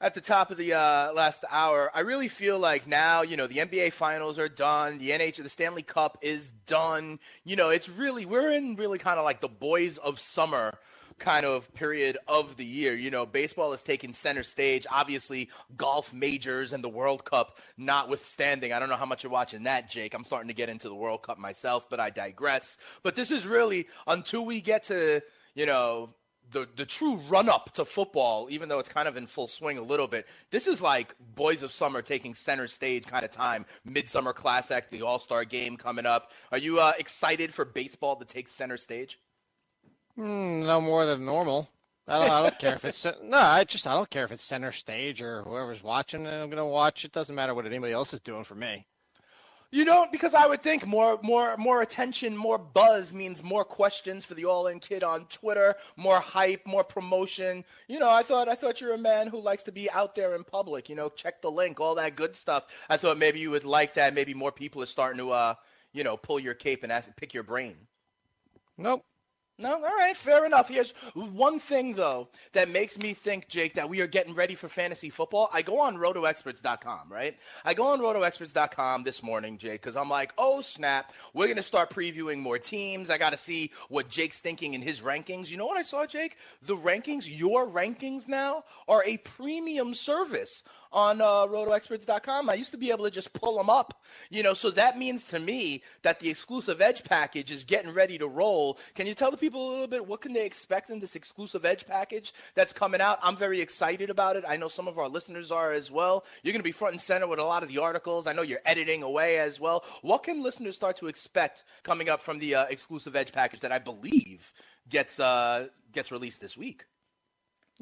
at the top of the uh, last hour, I really feel like now, you know, the NBA finals are done. The NH, the Stanley Cup is done. You know, it's really, we're in really kind of like the boys of summer kind of period of the year. You know, baseball is taking center stage. Obviously, golf majors and the World Cup notwithstanding. I don't know how much you're watching that, Jake. I'm starting to get into the World Cup myself, but I digress. But this is really until we get to, you know, the the true run up to football, even though it's kind of in full swing a little bit. This is like Boys of Summer taking center stage kind of time. Midsummer Classic, the All Star Game coming up. Are you uh, excited for baseball to take center stage? Mm, no more than normal. I don't, I don't care if it's no. I just I don't care if it's center stage or whoever's watching. I'm gonna watch. It doesn't matter what anybody else is doing for me. You don't because I would think more more more attention, more buzz means more questions for the all in kid on Twitter, more hype, more promotion. You know, I thought I thought you're a man who likes to be out there in public, you know, check the link, all that good stuff. I thought maybe you would like that. Maybe more people are starting to uh, you know, pull your cape and ask pick your brain. Nope. No, all right, fair enough. Here's one thing though that makes me think, Jake, that we are getting ready for fantasy football. I go on rotoexperts.com, right? I go on rotoexperts.com this morning, Jake, because I'm like, oh snap, we're gonna start previewing more teams. I gotta see what Jake's thinking in his rankings. You know what I saw, Jake? The rankings, your rankings now are a premium service on uh, rotoexperts.com. I used to be able to just pull them up, you know, so that means to me that the exclusive edge package is getting ready to roll. Can you tell the people a little bit what can they expect in this exclusive edge package that's coming out? I'm very excited about it. I know some of our listeners are as well. You're going to be front and center with a lot of the articles. I know you're editing away as well. What can listeners start to expect coming up from the uh, exclusive edge package that I believe gets uh, gets released this week?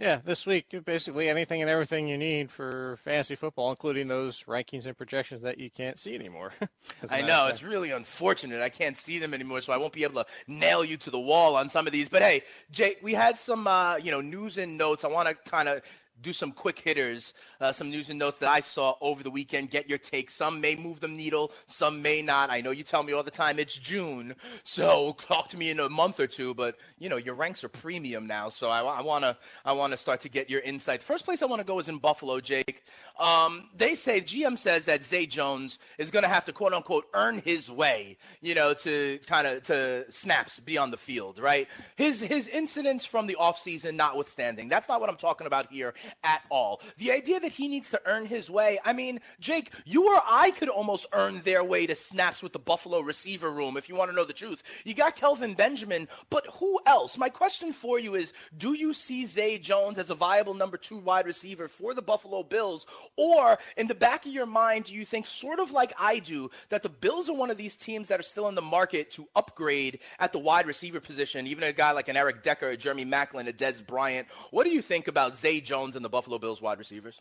Yeah, this week, basically anything and everything you need for fantasy football, including those rankings and projections that you can't see anymore. I know, it's really unfortunate. I can't see them anymore, so I won't be able to nail you to the wall on some of these. But hey, Jake, we had some, uh, you know, news and notes. I want to kind of do some quick hitters, uh, some news and notes that I saw over the weekend. Get your take. Some may move the needle, some may not. I know you tell me all the time it's June, so talk to me in a month or two. But you know your ranks are premium now, so I, I wanna I wanna start to get your insight. First place I want to go is in Buffalo, Jake. Um, they say GM says that Zay Jones is going to have to quote unquote earn his way, you know, to kind of to snaps be on the field, right? His his incidents from the offseason notwithstanding. That's not what I'm talking about here at all. The idea that he needs to earn his way, I mean, Jake, you or I could almost earn their way to snaps with the Buffalo receiver room if you want to know the truth. You got Kelvin Benjamin, but who else? My question for you is do you see Zay Jones as a viable number two wide receiver for the Buffalo Bills? Or in the back of your mind, do you think, sort of like I do, that the Bills are one of these teams that are still in the market to upgrade at the wide receiver position, even a guy like an Eric Decker, a Jeremy Maclin, a Dez Bryant? What do you think about Zay Jones and the Buffalo Bills wide receivers?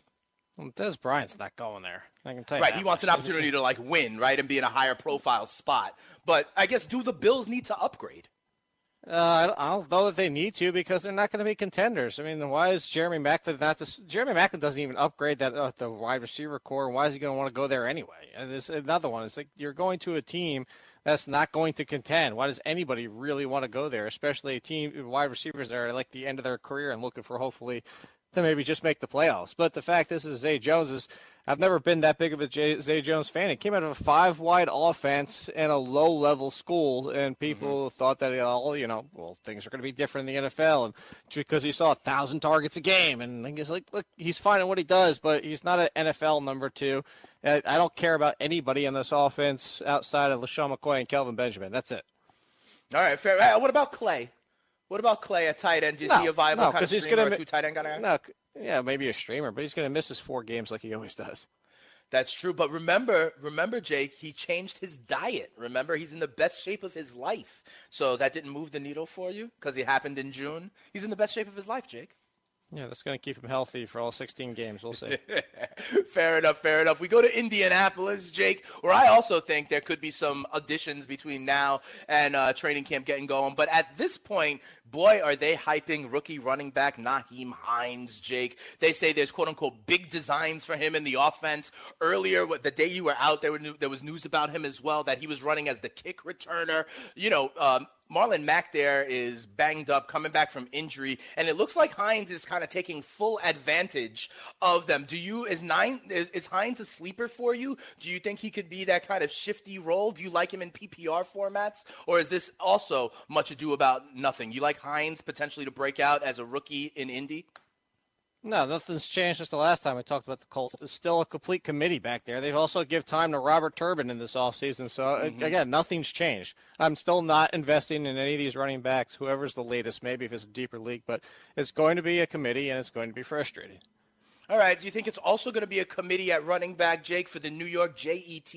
Well, Dez Bryant's not going there. I can tell you. Right, he wants an opportunity to like win, right, and be in a higher profile spot. But I guess do the Bills need to upgrade? Uh, I don't- know that they need to because they're not going to be contenders. I mean, why is Jeremy Maclin not this? Jeremy Maclin doesn't even upgrade that uh, the wide receiver corps. And why is he going to want to go there anyway? And this another one. It's like you're going to a team that's not going to contend. Why does anybody really want to go there? Especially a team wide receivers that are like the end of their career and looking for hopefully to maybe just make the playoffs. But the fact this is Zay Jones is. I've never been that big of a J- Zay Jones fan. He came out of a five wide offense and a low level school, and people mm-hmm. thought that all you know, well, things are going to be different in the NFL, and because he saw a thousand targets a game, and he's like, look, he's fine at what he does, but he's not an NFL number two. I don't care about anybody in this offense outside of LeSean McCoy and Kelvin Benjamin. That's it. All right, fair. What about Clay? What about Clay a tight end? Is no, he a viable no, kind of he's gonna, two tight end guy? No, yeah, maybe a streamer, but he's going to miss his four games like he always does. That's true, but remember, remember, Jake, he changed his diet. Remember, he's in the best shape of his life. So that didn't move the needle for you because it happened in June. He's in the best shape of his life, Jake. Yeah, that's going to keep him healthy for all 16 games. We'll see. fair enough, fair enough. We go to Indianapolis, Jake, where I also think there could be some additions between now and uh, training camp getting going. But at this point, boy, are they hyping rookie running back Nyheim Hines, Jake. They say there's quote unquote big designs for him in the offense. Earlier, the day you were out, there, were there was news about him as well that he was running as the kick returner. You know, um, Marlon Mack there is banged up, coming back from injury, and it looks like Hines is kind of taking full advantage of them. Do you is nine is, is Hines a sleeper for you? Do you think he could be that kind of shifty role? Do you like him in PPR formats, or is this also much ado about nothing? You like Hines potentially to break out as a rookie in Indy? No, nothing's changed since the last time I talked about the Colts. It's still a complete committee back there. They've also give time to Robert Turbin in this offseason. So, uh, mm-hmm. again, nothing's changed. I'm still not investing in any of these running backs, whoever's the latest, maybe if it's a deeper league, but it's going to be a committee and it's going to be frustrating. All right. Do you think it's also going to be a committee at running back, Jake, for the New York Jets,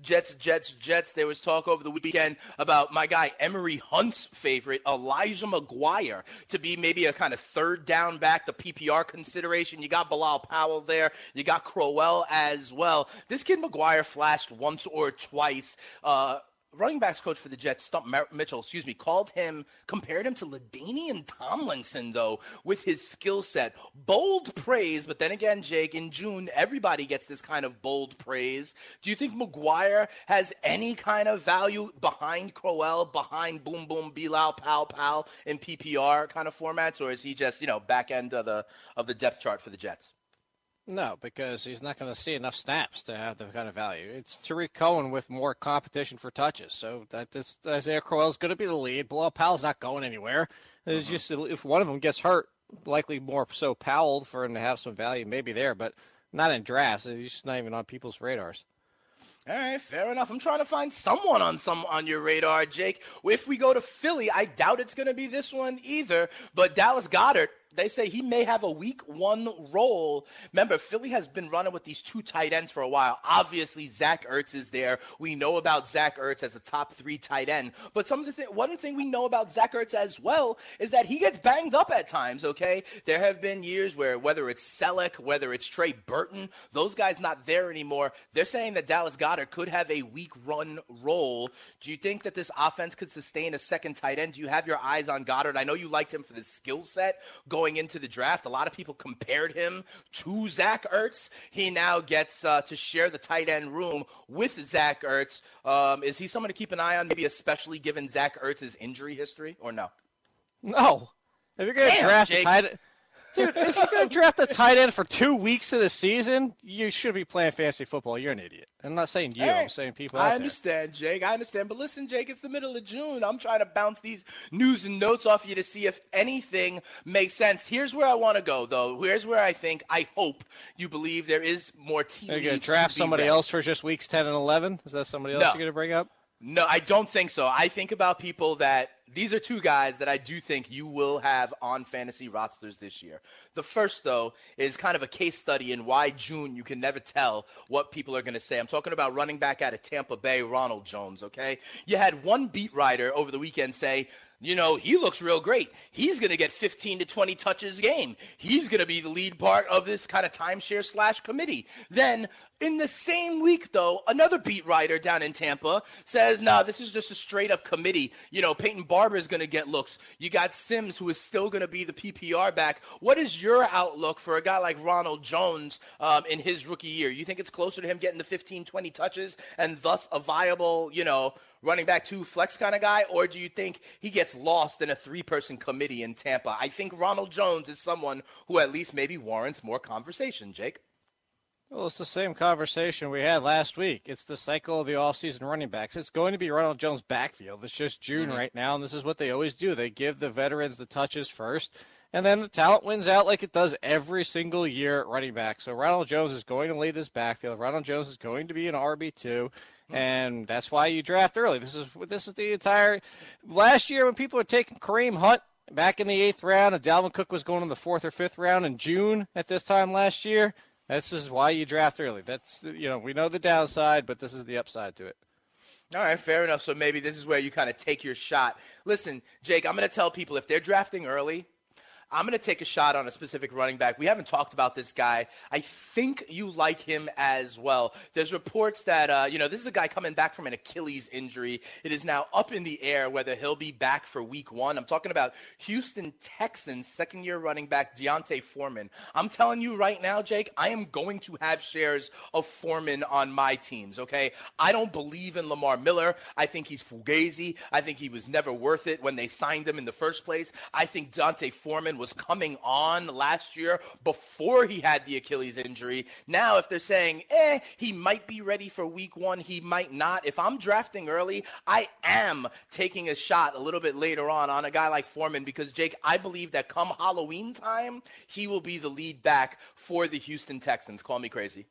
Jets, Jets, Jets? There was talk over the weekend about my guy Emory Hunt's favorite, Elijah McGuire, to be maybe a kind of third down back, the PPR consideration. You got Bilal Powell there. You got Crowell as well. This kid McGuire flashed once or twice. Uh, running backs coach for the Jets, Stump Mitchell, excuse me, called him, compared him to LaDainian Tomlinson, though, with his skill set. Bold praise, but then again, Jake, in June, everybody gets this kind of bold praise. Do you think McGuire has any kind of value behind Crowell, behind Boom Boom, Bilal, Pow in PPR kind of formats, or is he just, you know, back end of the of the depth chart for the Jets? No, because he's not going to see enough snaps to have the kind of value. It's Tarik Cohen with more competition for touches. So that this Isaiah Crowell is going to be the lead. Bilal Powell's not going anywhere. It's uh-huh. just if one of them gets hurt, likely more so Powell for him to have some value, maybe there, but not in drafts. He's just not even on people's radars. All right, fair enough. I'm trying to find someone on some on your radar, Jake. If we go to Philly, I doubt it's going to be this one either. But Dallas Goedert they say he may have a week one role. Remember, Philly has been running with these two tight ends for a while. Obviously, Zach Ertz is there. We know about Zach Ertz as a top three tight end. But some of the th- one thing we know about Zach Ertz as well is that he gets banged up at times. Okay, there have been years where whether it's Celek, whether it's Trey Burton, those guys not there anymore. They're saying that Dallas Goedert could have a week run role. Do you think that this offense could sustain a second tight end? Do you have your eyes on Goedert? I know you liked him for the skill set going into the draft. A lot of people compared him to Zach Ertz. He now gets uh, to share the tight end room with Zach Ertz. Um, is he someone to keep an eye on, maybe especially given Zach Ertz's injury history, or no? No. If you're going to draft Jake. tight Dude, if you're going to draft a tight end for two weeks of the season, you should be playing fantasy football. You're an idiot. I'm not saying you. Right. I'm saying people. I understand, there. Jake. I understand. But listen, Jake, it's the middle of June. I'm trying to bounce these news and notes off you to see if anything makes sense. Here's where I want to go, though. Here's where I think, I hope you believe there is more team. Are you going to draft somebody else for just weeks 10 and 11? Is that somebody else no. you're going to bring up? No, I don't think so. I think about people that these are two guys that I do think you will have on fantasy rosters this year. The first, though, is kind of a case study in why June you can never tell what people are going to say. I'm talking about running back out of Tampa Bay, Ronald Jones, okay? You had one beat writer over the weekend say, you know, he looks real great. He's going to get 15 to 20 touches a game. He's going to be the lead part of this kind of timeshare slash committee. Then in the same week, though, another beat writer down in Tampa says, "No, nah, this is just a straight up committee. You know, Peyton Barber is going to get looks. You got Sims, who is still going to be the PPR back. What is your outlook for a guy like Ronald Jones um, in his rookie year? You think it's closer to him getting the 15, 20 touches and thus a viable, you know, running back two flex kind of guy, or do you think he gets lost in a three person committee in Tampa? I think Ronald Jones is someone who at least maybe warrants more conversation, Jake. Well, it's the same conversation we had last week. It's the cycle of the offseason running backs. It's going to be Ronald Jones' backfield. It's just June mm-hmm. right now, and this is what they always do. They give the veterans the touches first, and then the talent wins out like it does every single year at running back. So Ronald Jones is going to lead this backfield. Ronald Jones is going to be an RB two, mm-hmm. and that's why you draft early. This is this is the entire last year when people were taking Kareem Hunt back in the eighth round, and Dalvin Cook was going in the fourth or fifth round in June at this time last year. This is why you draft early. That's you know we know the downside, but this is the upside to it. All right, fair enough. So maybe this is where you kind of take your shot. Listen, Jake, I'm going to tell people if they're drafting early, I'm going to take a shot on a specific running back. We haven't talked about this guy. I think you like him as well. There's reports that, uh, you know, this is a guy coming back from an Achilles injury. It is now up in the air whether he'll be back for week one. I'm talking about Houston Texans second year running back D'Onta Foreman. I'm telling you right now, Jake, I am going to have shares of Foreman on my teams, okay? I don't believe in Lamar Miller. I think he's fugazi. I think he was never worth it when they signed him in the first place. I think D'Onta Foreman was coming on last year before he had the Achilles injury. Now, if they're saying, eh, he might be ready for week one, he might not. If I'm drafting early, I am taking a shot a little bit later on on a guy like Foreman because, Jake, I believe that come Halloween time, he will be the lead back for the Houston Texans. Call me crazy.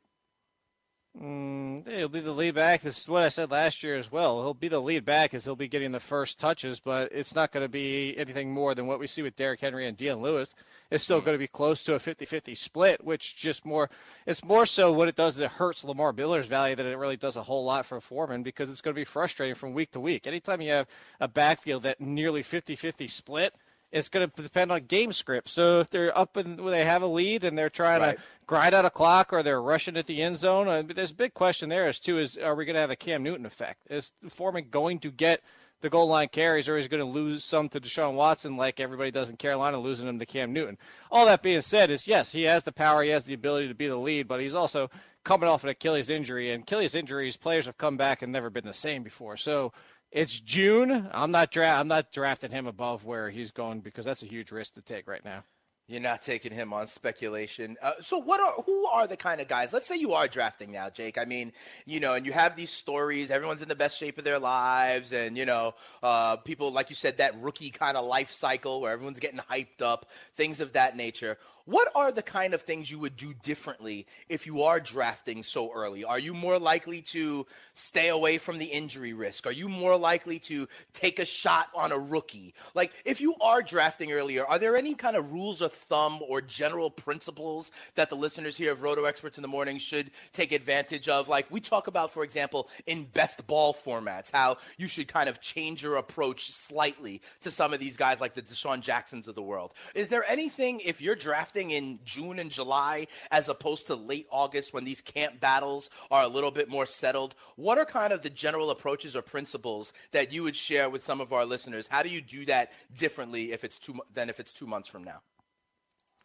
Mm, he'll be the lead back. This is what I said last year as well. He'll be the lead back as he'll be getting the first touches, but it's not going to be anything more than what we see with Derrick Henry and Dion Lewis. It's still going to be close to a 50-50 split, which just more it's more so what it does is it hurts Lamar Miller's value than it really does a whole lot for Foreman because it's going to be frustrating from week to week. Anytime you have a backfield that nearly 50-50 split – it's going to depend on game script. So if they're up and they have a lead and they're trying right. to grind out a clock or they're rushing at the end zone, uh, there's a big question there as to is are we going to have a Cam Newton effect? Is Foreman going to get the goal line carries or is he going to lose some to Deshaun Watson like everybody does in Carolina, losing them to Cam Newton? All that being said is yes, he has the power, he has the ability to be the lead, but he's also coming off an Achilles injury, and Achilles injuries, players have come back and never been the same before. So it's June. I'm not dra- I'm not drafting him above where he's going because that's a huge risk to take right now. You're not taking him on speculation. Uh, so, what are who are the kind of guys? Let's say you are drafting now, Jake. I mean, you know, and you have these stories. Everyone's in the best shape of their lives, and you know, uh, people like you said that rookie kind of life cycle where everyone's getting hyped up, things of that nature. What are the kind of things you would do differently if you are drafting so early? Are you more likely to stay away from the injury risk? Are you more likely to take a shot on a rookie? Like, if you are drafting earlier, are there any kind of rules of thumb or general principles that the listeners here of Roto Experts in the Morning should take advantage of? Like, we talk about, for example, in best ball formats, how you should kind of change your approach slightly to some of these guys like the DeSean Jacksons of the world. Is there anything, if you're drafting, drafting in June and July as opposed to late August when these camp battles are a little bit more settled? What are kind of the general approaches or principles that you would share with some of our listeners? How do you do that differently if it's two than if it's two months from now?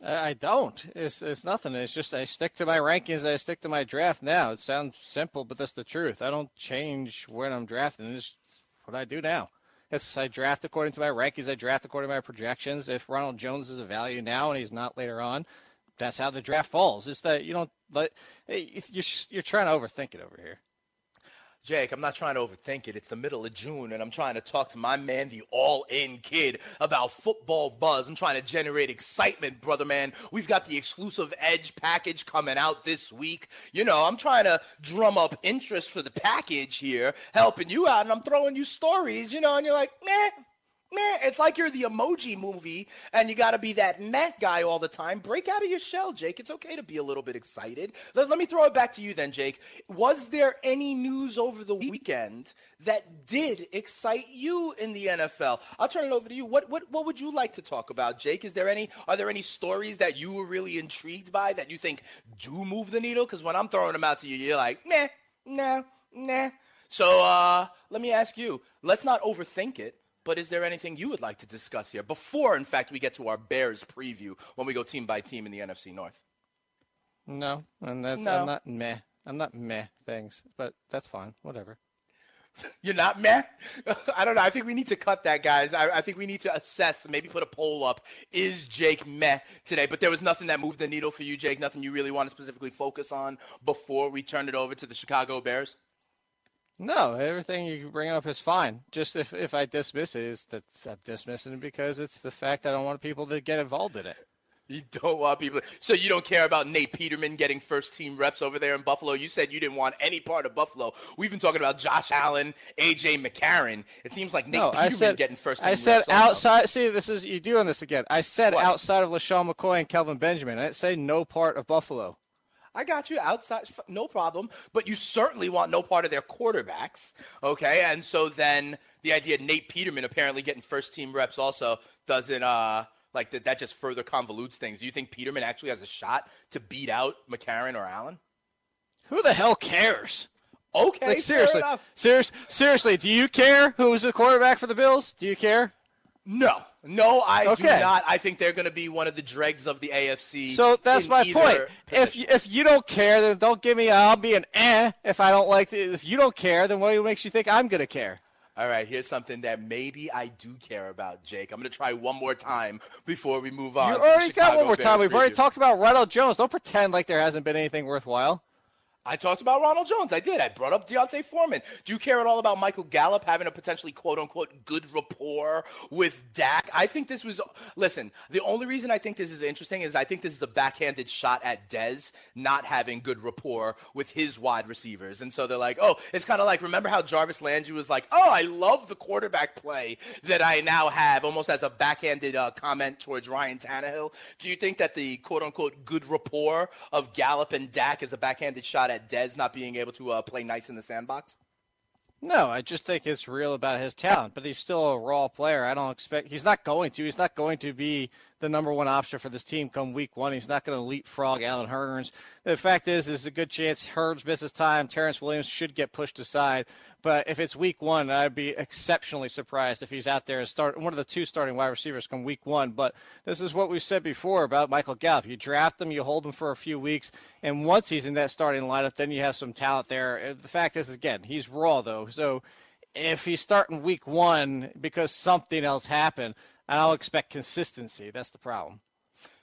I don't. It's it's nothing. It's just I stick to my rankings. I stick to my draft now. It sounds simple, but that's the truth. I don't change when I'm drafting. It's what I do now. It's I draft according to my rankings. I draft according to my projections. If Ronald Jones is a value now and he's not later on, that's how the draft falls. It's that you don't let you're you're trying to overthink it over here. Jake, I'm not trying to overthink it. It's the middle of June, and I'm trying to talk to my man, the all in kid, about football buzz. I'm trying to generate excitement, brother man. We've got the exclusive Edge package coming out this week. You know, I'm trying to drum up interest for the package here, helping you out, and I'm throwing you stories, you know, and you're like, meh It's like you're the emoji movie and you got to be that meh guy all the time. Break out of your shell, Jake. It's okay to be a little bit excited. Let, let me throw it back to you then, Jake. Was there any news over the weekend that did excite you in the NFL? I'll turn it over to you. What, what, what would you like to talk about, Jake? Is there any, are there any stories that you were really intrigued by that you think do move the needle? Because when I'm throwing them out to you, you're like, nah, nah, nah. So uh, let me ask you, let's not overthink it. But is there anything you would like to discuss here before, in fact, we get to our Bears preview when we go team by team in the NFC North? No, and that's no. I'm not meh. I'm not meh things, but that's fine. Whatever. You're not meh? I don't know. I think we need to cut that, guys. I, I, think we need to assess, maybe put a poll up. Is Jake meh today? But there was nothing that moved the needle for you, Jake. Nothing you really want to specifically focus on before we turn it over to the Chicago Bears. No, everything you bring up is fine. Just if, if I dismiss it, is that I'm dismissing it because it's the fact that I don't want people to get involved in it. You don't want people. So you don't care about Nate Peterman getting first team reps over there in Buffalo. You said you didn't want any part of Buffalo. We've been talking about Josh Allen, AJ McCarron. It seems like Nate no, Peterman said, getting first team I said reps outside. Also. See, this is you doing this again. I said what? outside of LeSean McCoy and Kelvin Benjamin. I didn't say no part of Buffalo. I got you outside, no problem. But you certainly want no part of their quarterbacks, okay? And so then the idea of Nate Peterman apparently getting first team reps also doesn't uh like that, that just further convolutes things. Do you think Peterman actually has a shot to beat out McCarron or Allen? Who the hell cares? Okay, like, seriously, serious, seriously, do you care who's the quarterback for the Bills? Do you care? No, no, I okay. do not. I think they're going to be one of the dregs of the AFC. So that's my point. Position. If you, if you don't care, then don't give me. I'll be an eh if I don't like. it. If you don't care, then what makes you think I'm going to care? All right, here's something that maybe I do care about, Jake. I'm going to try one more time before we move on. You already got one more time. We've already talked about Ronald Jones. Don't pretend like there hasn't been anything worthwhile. I talked about Ronald Jones. I did. I brought up D'Onta Foreman. Do you care at all about Michael Gallup having a potentially quote unquote good rapport with Dak? I think this was, listen, the only reason I think this is interesting is I think this is a backhanded shot at Dez not having good rapport with his wide receivers. And so they're like, oh, it's kind of like, remember how Jarvis Landry was like, oh, I love the quarterback play that I now have, almost as a backhanded uh, comment towards Ryan Tannehill. Do you think that the quote unquote good rapport of Gallup and Dak is a backhanded shot Dez not being able to uh, play nice in the sandbox? No, I just think it's real about his talent, but he's still a raw player. I don't expect he's not going to. He's not going to be the number one option for this team come week one. He's not going to leapfrog Allen Hurns. The fact is, there's a good chance Hurns misses time. Terrence Williams should get pushed aside. But if it's week one, I'd be exceptionally surprised if he's out there as start one of the two starting wide receivers come week one. But this is what we've said before about Michael Gallup. You draft him, you hold him for a few weeks, and once he's in that starting lineup, then you have some talent there. The fact is, again, he's raw though. So if he's starting week one because something else happened, I don't expect consistency. That's the problem.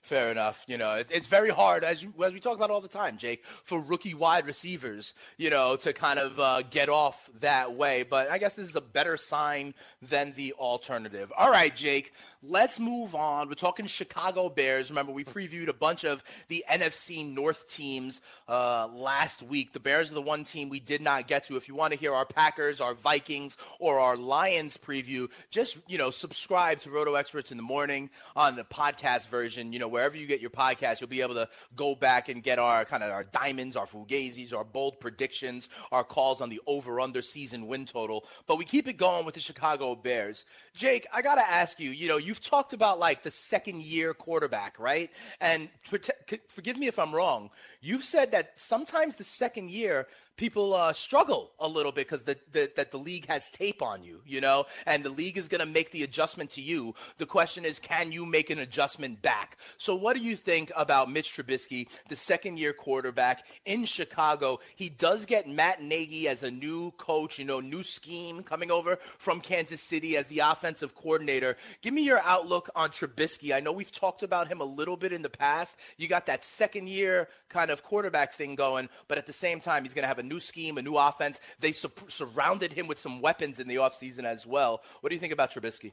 Fair enough. You know, it, it's very hard, as, as we talk about all the time, Jake, for rookie wide receivers, you know, to kind of uh, get off that way. But I guess this is a better sign than the alternative. All right, Jake, let's move on. We're talking Chicago Bears. Remember, we previewed a bunch of the NFC North teams uh, last week. The Bears are the one team we did not get to. If you want to hear our Packers, our Vikings, or our Lions preview, just, you know, subscribe to Roto Experts in the morning on the podcast version, you know, wherever you get your podcast, you'll be able to go back and get our kind of our diamonds, our fugazis, our bold predictions, our calls on the over/under season win total. But we keep it going with the Chicago Bears. Jake, I gotta ask you. You know, you've talked about like the second-year quarterback, right? And forgive me if I'm wrong. You've said that sometimes the second year people uh, struggle a little bit because the, the, that the league has tape on you, you know, and the league is going to make the adjustment to you. The question is, can you make an adjustment back? So, what do you think about Mitch Trubisky, the second year quarterback in Chicago? He does get Matt Nagy as a new coach, you know, new scheme coming over from Kansas City as the offensive coordinator. Give me your outlook on Trubisky. I know we've talked about him a little bit in the past. You got that second year kind of quarterback thing going, but at the same time, he's going to have a new scheme, a new offense. They su- surrounded him with some weapons in the offseason as well. What do you think about Trubisky?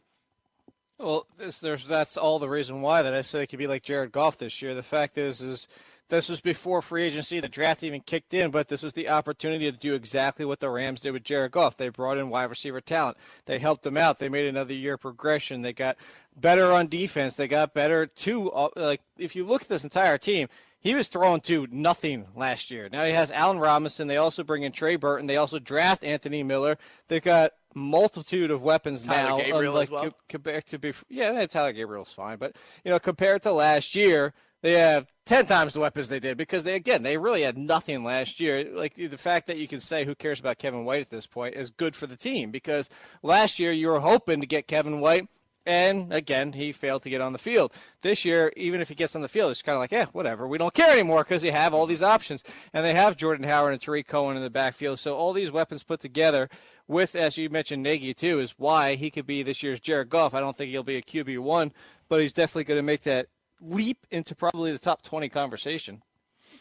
Well, this, there's, that's all the reason why that I said it could be like Jared Goff this year. The fact is, is this was before free agency. The draft even kicked in, but this was the opportunity to do exactly what the Rams did with Jared Goff. They brought in wide receiver talent. They helped them out. They made another year progression. They got better on defense. They got better too. Uh, like if you look at this entire team, he was thrown to nothing last year. Now he has Allen Robinson. They also bring in Trey Burton. They also draft Anthony Miller. They've got multitude of weapons Tyler now. Gabriel like, as well? compared to before, yeah, eh, Tyler Gabriel's fine, but you know, compared to last year, they have ten times the weapons they did because they again they really had nothing last year. Like the fact that you can say who cares about Kevin White at this point is good for the team because last year you were hoping to get Kevin White And again, he failed to get on the field. This year, even if he gets on the field, it's kind of like, yeah, whatever. We don't care anymore because they have all these options. And they have Jordan Howard and Tarik Cohen in the backfield. So all these weapons put together with, as you mentioned, Nagy too, is why he could be this year's Jared Goff. I don't think he'll be a QB1, but he's definitely going to make that leap into probably the top 20 conversation.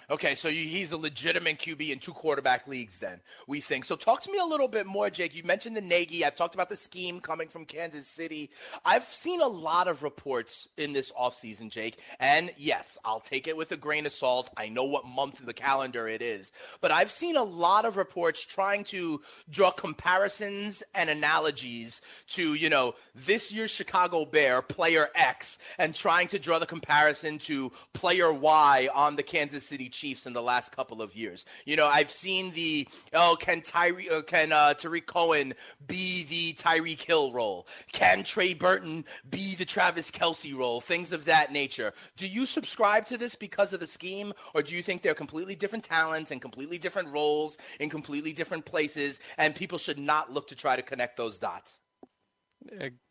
Okay, so you, he's a legitimate QB in two quarterback leagues, then, we think. So talk to me a little bit more, Jake. You mentioned the Nagy. I've talked about the scheme coming from Kansas City. I've seen a lot of reports in this offseason, Jake. And yes, I'll take it with a grain of salt. I know what month of the calendar it is. But I've seen a lot of reports trying to draw comparisons and analogies to, you know, this year's Chicago Bear, player X, and trying to draw the comparison to player Y on the Kansas City Chiefs in the last couple of years. You know, I've seen the oh, can Tyree uh, can uh, Tarik Cohen be the Tyreek Hill role? Can Trey Burton be the Travis Kelce role? Things of that nature. Do you subscribe to this because of the scheme, or do you think they're completely different talents and completely different roles in completely different places, and people should not look to try to connect those dots?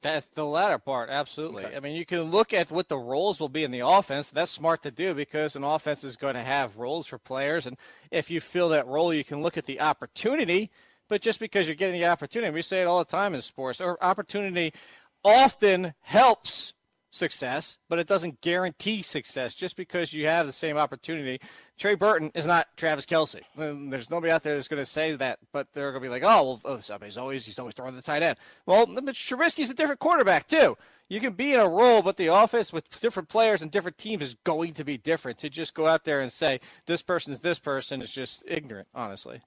That's the latter part, absolutely. Okay. I mean, you can look at what the roles will be in the offense. That's smart to do because an offense is going to have roles for players, and if you fill that role, you can look at the opportunity. But just because you're getting the opportunity, we say it all the time in sports, or opportunity often helps success, but it doesn't guarantee success just because you have the same opportunity. Trey Burton is not Travis Kelce. There's nobody out there that's going to say that, but they're going to be like, oh, well, oh, somebody's always he's always throwing the tight end. Well, Trubisky's a different quarterback too. You can be in a role, but the office with different players and different teams is going to be different. To just go out there and say this person is this person is just ignorant, honestly.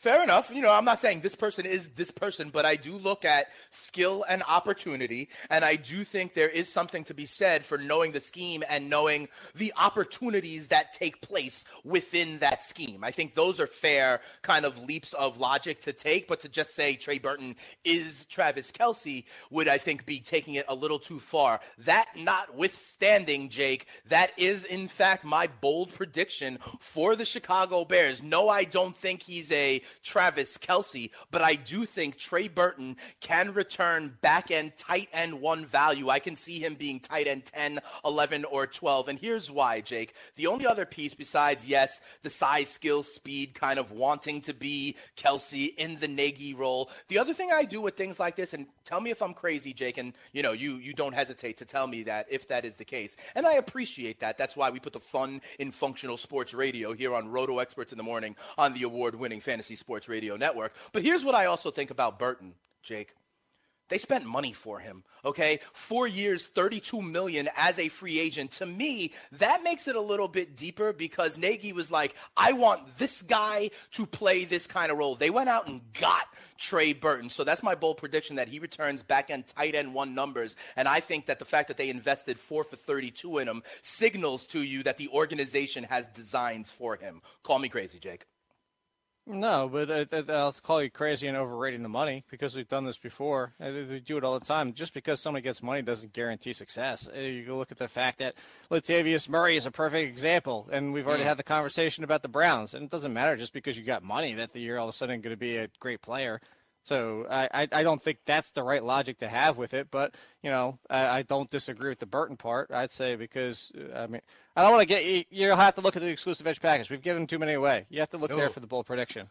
Fair enough. You know, I'm not saying this person is this person, but I do look at skill and opportunity, and I do think there is something to be said for knowing the scheme and knowing the opportunities that take place within that scheme. I think those are fair kind of leaps of logic to take, but to just say Trey Burton is Travis Kelce would, I think, be taking it a little too far. That notwithstanding, Jake, that is in fact my bold prediction for the Chicago Bears. No, I don't think he's a Travis Kelce, but I do think Trey Burton can return back end tight end one value. I can see him being tight end 10, 11, or 12. And here's why, Jake. The only other piece besides, yes, the size, skill, speed, kind of wanting to be Kelce in the Nagy role. The other thing I do with things like this, and tell me if I'm crazy, Jake, and you know, you you don't hesitate to tell me that if that is the case. And I appreciate that. That's why we put the fun in functional sports radio here on Roto Experts in the Morning on the award-winning fantasy Sports Radio Network. But here's what I also think about Burton, Jake. They spent money for him, okay? 4 years, 32 million as a free agent. To me, that makes it a little bit deeper because Nagy was like, "I want this guy to play this kind of role." They went out and got Trey Burton. So that's my bold prediction that he returns back end tight end one numbers. And I think that the fact that they invested 4 for 32 in him signals to you that the organization has designs for him. Call me crazy, Jake. No, but I'll call you crazy and overrating the money because we've done this before. We do it all the time. Just because somebody gets money doesn't guarantee success. Uh, you can look at the fact that Latavius Murray is a perfect example, and we've already mm. had the conversation about the Browns. And it doesn't matter just because you got money that the year all of a sudden going to be a great player. So I, I don't think that's the right logic to have with it. But you know, I, I don't disagree with the Burton part. I'd say because uh, I mean I don't want to get you. You'll have to look at the exclusive edge package. We've given too many away. You have to look there for the bold prediction.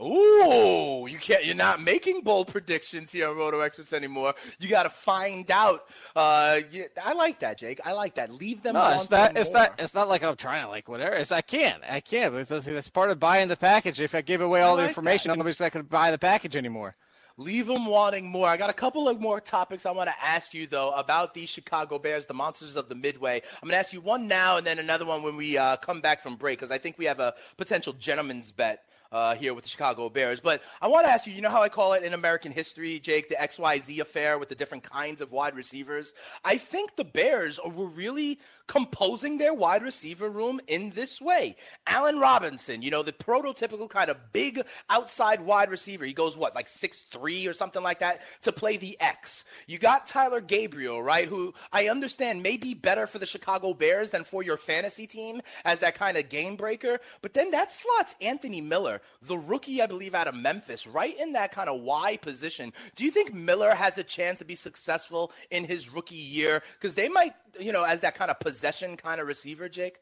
Ooh, you can't. You're not making bold predictions here on Roto Experts anymore. You got to find out. Uh, yeah, I like that, Jake. I like that. Leave them. No, it's not. It's more. not. It's not like I'm trying to like whatever. It's I can't. I can't. It's part of buying the package. If I give away all like the information, that. nobody's not going to buy the package anymore leave them wanting more. I got a couple of more topics I want to ask you, though, about the Chicago Bears, the monsters of the Midway. I'm going to ask you one now and then another one when we uh, come back from break, because I think we have a potential gentleman's bet uh, here with the Chicago Bears. But I want to ask you, you know how I call it in American history, Jake, the XYZ affair with the different kinds of wide receivers? I think the Bears were really composing their wide receiver room in this way. Allen Robinson, you know, the prototypical kind of big outside wide receiver. He goes, what, like six three or something like that to play the X. You got Tyler Gabriel, right, who I understand may be better for the Chicago Bears than for your fantasy team as that kind of game breaker. But then that slots Anthony Miller the rookie, I believe, out of Memphis, right in that kind of Y position. Do you think Miller has a chance to be successful in his rookie year? Because they might, you know, as that kind of possession kind of receiver, Jake.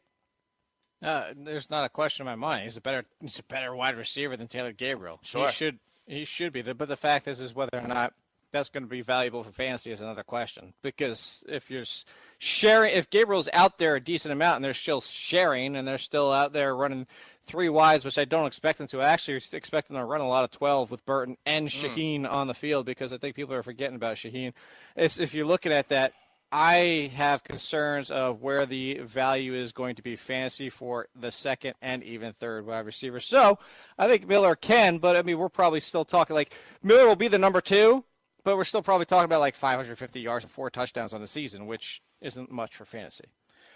Uh, there's not a question in my mind. He's a better he's a better wide receiver than Taylor Gabriel. Sure. He should he should be. But the fact is is whether or not that's going to be valuable for fantasy is another question. Because if you're sharing, if Gabriel's out there a decent amount and they're still sharing and they're still out there running three wides, which I don't expect them to. I actually expect them to run a lot of 12 with Burton and Shaheen mm. on the field because I think people are forgetting about Shaheen. It's, if you're looking at that, I have concerns of where the value is going to be fantasy for the second and even third wide receiver. So I think Miller can, but I mean, we're probably still talking like Miller will be the number two, but we're still probably talking about like 550 yards and four touchdowns on the season, which isn't much for fantasy.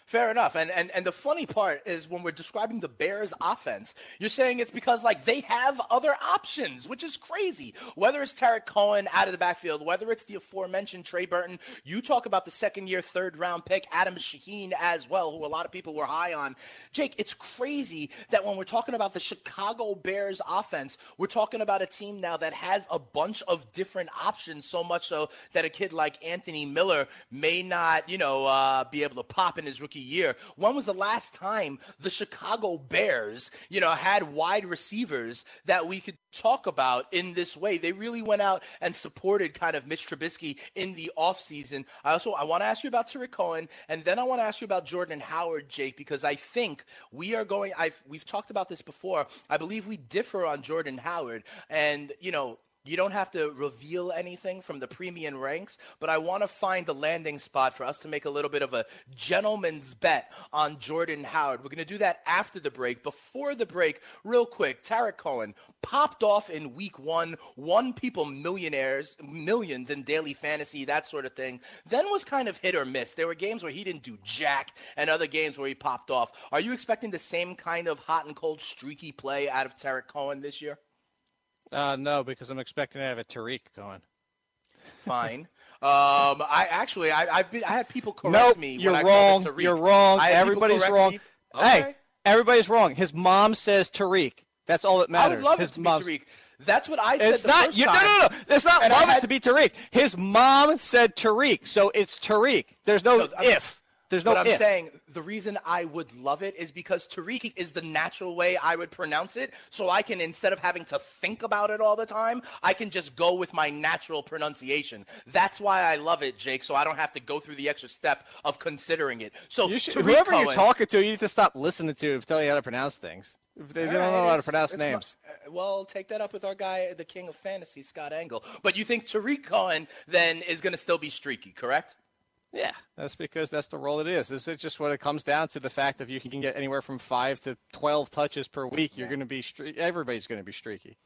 Fair enough. And, and and the funny part is when we're describing the Bears offense, you're saying it's because like they have other options, which is crazy. Whether it's Tarik Cohen out of the backfield, whether it's the aforementioned Trey Burton, you talk about the second year, third round pick, Adam Shaheen as well, who a lot of people were high on. Jake, it's crazy that when we're talking about the Chicago Bears offense, we're talking about a team now that has a bunch of different options, so much so that a kid like Anthony Miller may not, you know, uh, be able to pop in his rookie rookie year. When was the last time the Chicago Bears, you know, had wide receivers that we could talk about in this way? They really went out and supported kind of Mitch Trubisky in the offseason. I also I want to ask you about Tarik Cohen, and then I want to ask you about Jordan Howard, Jake, because I think we are going. I've we've talked about this before. I believe we differ on Jordan Howard, and you know you don't have to reveal anything from the premium ranks, but I want to find the landing spot for us to make a little bit of a gentleman's bet on Jordan Howard. We're going to do that after the break. Before the break, real quick, Tarik Cohen popped off in week one, won people millionaires, millions in daily fantasy, that sort of thing. Then was kind of hit or miss. There were games where he didn't do jack and other games where he popped off. Are you expecting the same kind of hot and cold streaky play out of Tarik Cohen this year? Uh, no, because I'm expecting to have a Tariq going. Fine. Um, I actually, I, have been, I had people correct nope, me. You're wrong. You're wrong. Everybody's wrong. Okay. Hey, everybody's wrong. His mom says Tariq. That's all that matters. I would love His it to be Tariq. That's what I said. It's not. You, no, no, no. It's not love had, it to be Tariq. His mom said Tariq, so it's Tariq. There's no, no if. There's no. But I'm if. saying the reason I would love it is because Tariq is the natural way I would pronounce it. So I can, instead of having to think about it all the time, I can just go with my natural pronunciation. That's why I love it, Jake. So I don't have to go through the extra step of considering it. So you should, whoever Cohen, you're talking to, you need to stop listening to tell you how to pronounce things. They, they don't know how to pronounce names. My, uh, well, take that up with our guy, the king of fantasy, Scott Engel. But you think Tarik Cohen then is going to still be streaky, correct? Yeah, that's because that's the role it is. This is just what it comes down to the fact that if you can get anywhere from five to twelve touches per week, you're going to be stre- everybody's going to be streaky.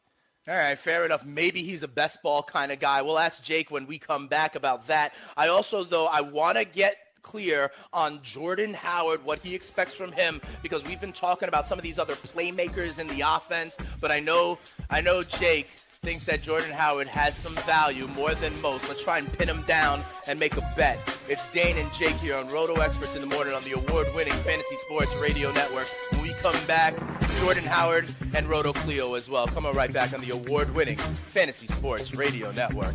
All right, fair enough. Maybe he's a best ball kind of guy. We'll ask Jake when we come back about that. I also, though, I want to get clear on Jordan Howard, what he expects from him, because we've been talking about some of these other playmakers in the offense. But I know, I know Jake thinks that Jordan Howard has some value more than most. Let's try and pin him down and make a bet. It's Dane and Jake here on Roto Experts in the Morning on the award-winning Fantasy Sports Radio Network. When we come back, Jordan Howard and Roto Cleo as well. Coming right back on the award-winning Fantasy Sports Radio Network.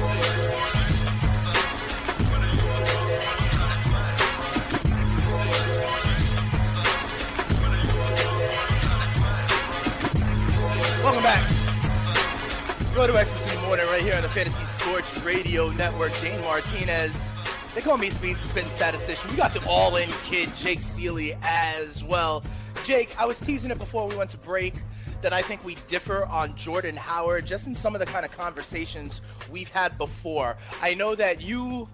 Experts in the morning right here on the Fantasy Sports Radio Network. Dane Martinez, They call me Speeds, spitting statistician. We got the all-in kid, Jake Ciely, as well. Jake, I was teasing it before we went to break that I think we differ on Jordan Howard, just in some of the kind of conversations we've had before. I know that you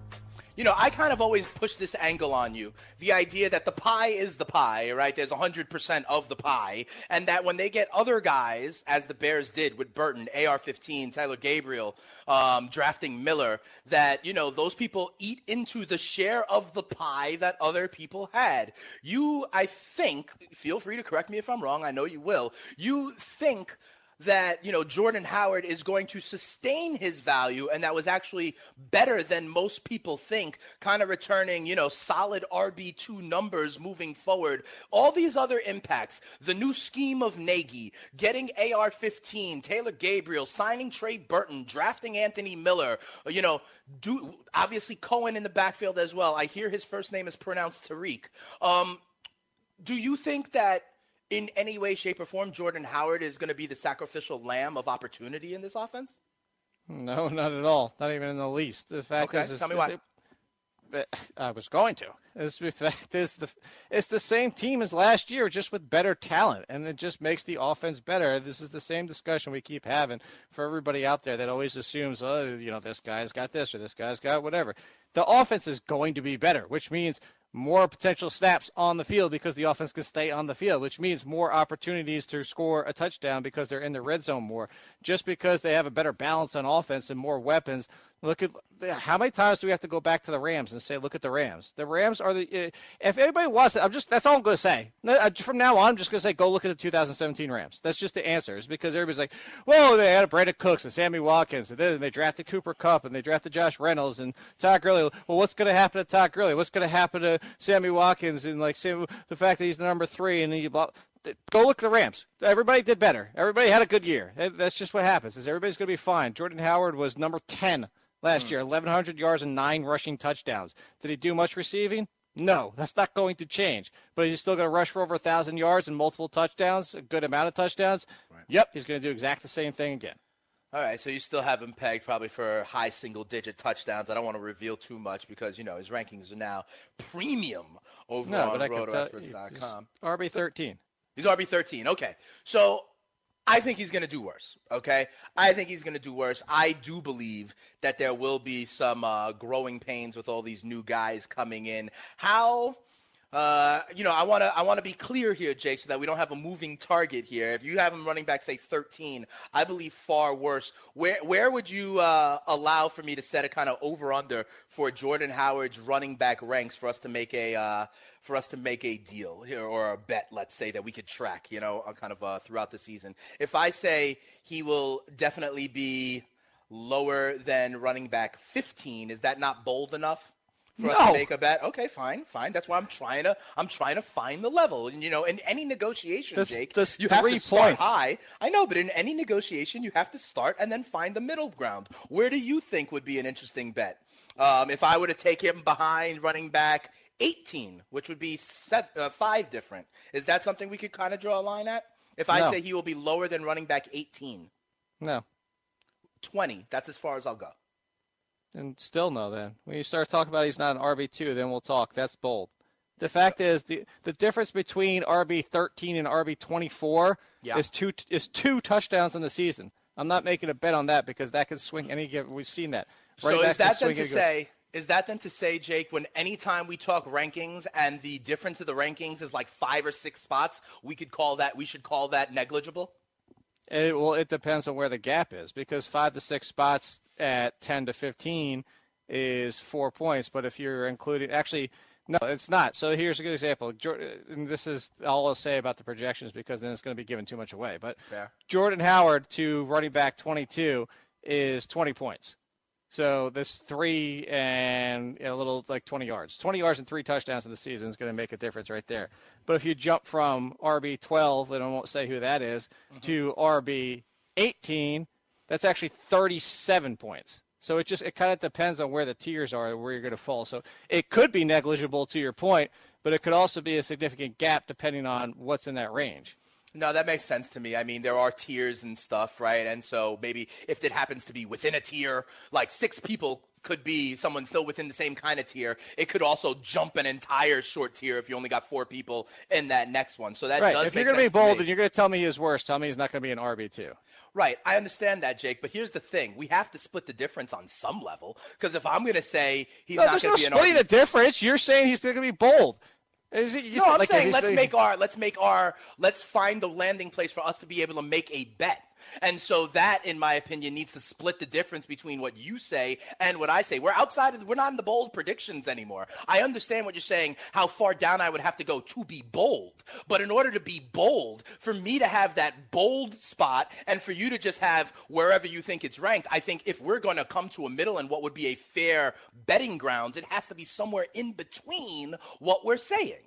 you know, I kind of always push this angle on you. The idea that the pie is the pie, right? There's 100% of the pie. And that when they get other guys, as the Bears did with Burton, AR 15, Tyler Gabriel, um, drafting Miller, that, you know, those people eat into the share of the pie that other people had. You, I think, feel free to correct me if I'm wrong. I know you will. You think that you know Jordan Howard is going to sustain his value and that was actually better than most people think kind of returning you know solid RB2 numbers moving forward. All these other impacts the new scheme of Nagy getting AR15 Taylor Gabriel signing Trey Burton drafting Anthony Miller you know do obviously Cohen in the backfield as well. I hear his first name is pronounced Tariq. Um do you think that in any way, shape, or form, Jordan Howard is going to be the sacrificial lamb of opportunity in this offense? No, not at all. Not even in the least. The fact okay, is, tell me why. I was going to. Is the fact is the it's the same team as last year, just with better talent, and it just makes the offense better. This is the same discussion we keep having for everybody out there that always assumes, oh, you know, this guy's got this or this guy's got whatever. The offense is going to be better, which means more potential snaps on the field because the offense can stay on the field, which means more opportunities to score a touchdown because they're in the red zone more. Just because they have a better balance on offense and more weapons Look at how many times do we have to go back to the Rams and say, "Look at the Rams." The Rams are the. Eh, if anybody wants, to, I'm just. That's all I'm going to say. From now on, I'm just going to say, "Go look at the 2017 Rams." That's just the answer. answers because everybody's like, "Well, they had Brandin Cooks and Sammy Watkins, and then they drafted Cooper Kupp, and they drafted Josh Reynolds and Todd Gurley." Well, what's going to happen to Todd Gurley? What's going to happen to Sammy Watkins and like the fact that he's the number three and you blah go look at the Rams. Everybody did better. Everybody had a good year. That's just what happens. Is everybody's going to be fine. Jordan Howard was number 10 last mm. year, 1,100 yards and nine rushing touchdowns. Did he do much receiving? No, that's not going to change. But he's still going to rush for over 1,000 yards and multiple touchdowns, a good amount of touchdowns. Right. Yep, he's going to do exact the same thing again. All right, so you still have him pegged probably for high single digit touchdowns. I don't want to reveal too much because, you know, his rankings are now premium over no, on rotoexperts.com. RB 13. He's RB 13. Okay. So I think he's going to do worse. Okay, I think he's going to do worse. I do believe that there will be some uh, growing pains with all these new guys coming in. How? Uh, you know, I want to I want to be clear here, Jake, so that we don't have a moving target here. If you have him running back, say 13, I believe far worse. Where where would you uh, allow for me to set a kind of over under for Jordan Howard's running back ranks for us to make a uh, for us to make a deal here or a bet, let's say that we could track, you know, uh, kind of uh, throughout the season. If I say he will definitely be lower than running back 15, is that not bold enough? For no. us to make a bet. Okay, fine, fine. That's why I'm trying to I'm trying to find the level. And you know, in any negotiation, this, Jake, this you have to start points. high. I know, but in any negotiation, you have to start and then find the middle ground. Where do you think would be an interesting bet? Um, if I were to take him behind running back 18, which would be seven, uh, five different, is that something we could kind of draw a line at? If I no. say he will be lower than running back 18, no, 20. That's as far as I'll go. And still no. Then when you start talking about he's not an RB two, then we'll talk. That's bold. The fact is the the difference between RB thirteen and RB twenty four yeah. is two is two touchdowns in the season. I'm not making a bet on that because that could swing any given. We've seen that. Right so is that then to say? Is that then to say, Jake, when anytime we talk rankings and the difference of the rankings is like five or six spots, we could call that we should call that negligible? It, well, it depends on where the gap is because five to six spots at 10 to 15 is four points. But if you're including, actually, no, it's not. So here's a good example. And this is all I'll say about the projections because then it's going to be given too much away. But Fair. Jordan Howard to running back 22 is 20 points. So this three and a little like 20 yards, 20 yards and three touchdowns in the season is going to make a difference right there. But if you jump from RB 12, and I won't say who that is, mm-hmm. to RB 18, that's actually 37 points. So it just it kind of depends on where the tiers are, where you're going to fall. So it could be negligible to your point, but it could also be a significant gap depending on what's in that range. No, that makes sense to me. I mean, there are tiers and stuff, right? And so maybe if it happens to be within a tier, like six people could be someone still within the same kind of tier. It could also jump an entire short tier if you only got four people in that next one. So that right. does If you're going to be bold and you're going to tell me he's worse, tell me he's not going to be an RB two. Right, I understand that, Jake. But here's the thing: we have to split the difference on some level. Because if I'm going to say he's No, not going no to be an splitting RB the difference. You're saying he's still going to be bold. Is it, you no, I'm like, saying let's gonna- make our let's make our let's find the landing place for us to be able to make a bet. And so that, in my opinion, needs to split the difference between what you say and what I say. We're outside of we're not in the bold predictions anymore. I understand what you're saying, how far down I would have to go to be bold. But in order to be bold, for me to have that bold spot and for you to just have wherever you think it's ranked, I think if we're going to come to a middle and what would be a fair betting grounds, it has to be somewhere in between what we're saying.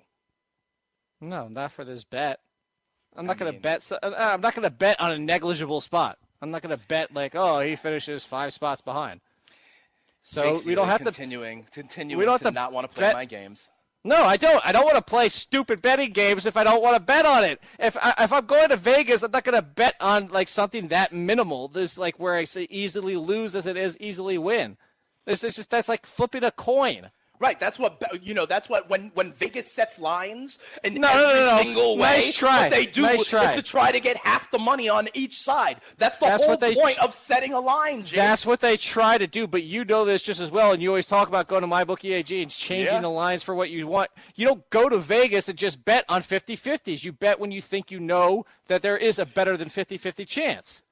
No, not for this bet. I'm not going to bet. so- uh, I'm not to bet on a negligible spot. I'm not going to bet like, oh, he finishes five spots behind. So we don't have to. continuing, continuing we don't to have to not want to play bet- my games. No, I don't. I don't want to play stupid betting games if I don't want to bet on it. If I, if I'm going to Vegas, I'm not going to bet on like something that minimal. This like where I say easily lose as it is easily win. This is just that's like flipping a coin. Right, that's what you know. That's what when when Vegas sets lines in No, every no, no, single way, Nice try. what they do Nice is to try to get half the money on each side. That's the That's whole point of setting a line, Jake. That's what they try to do, but you know this just as well, and you always talk about going to MyBookieAG and changing Yeah. the lines for what you want. You don't go to Vegas and just bet on 50-50s. You bet when you think you know that there is a better than 50-50 chance.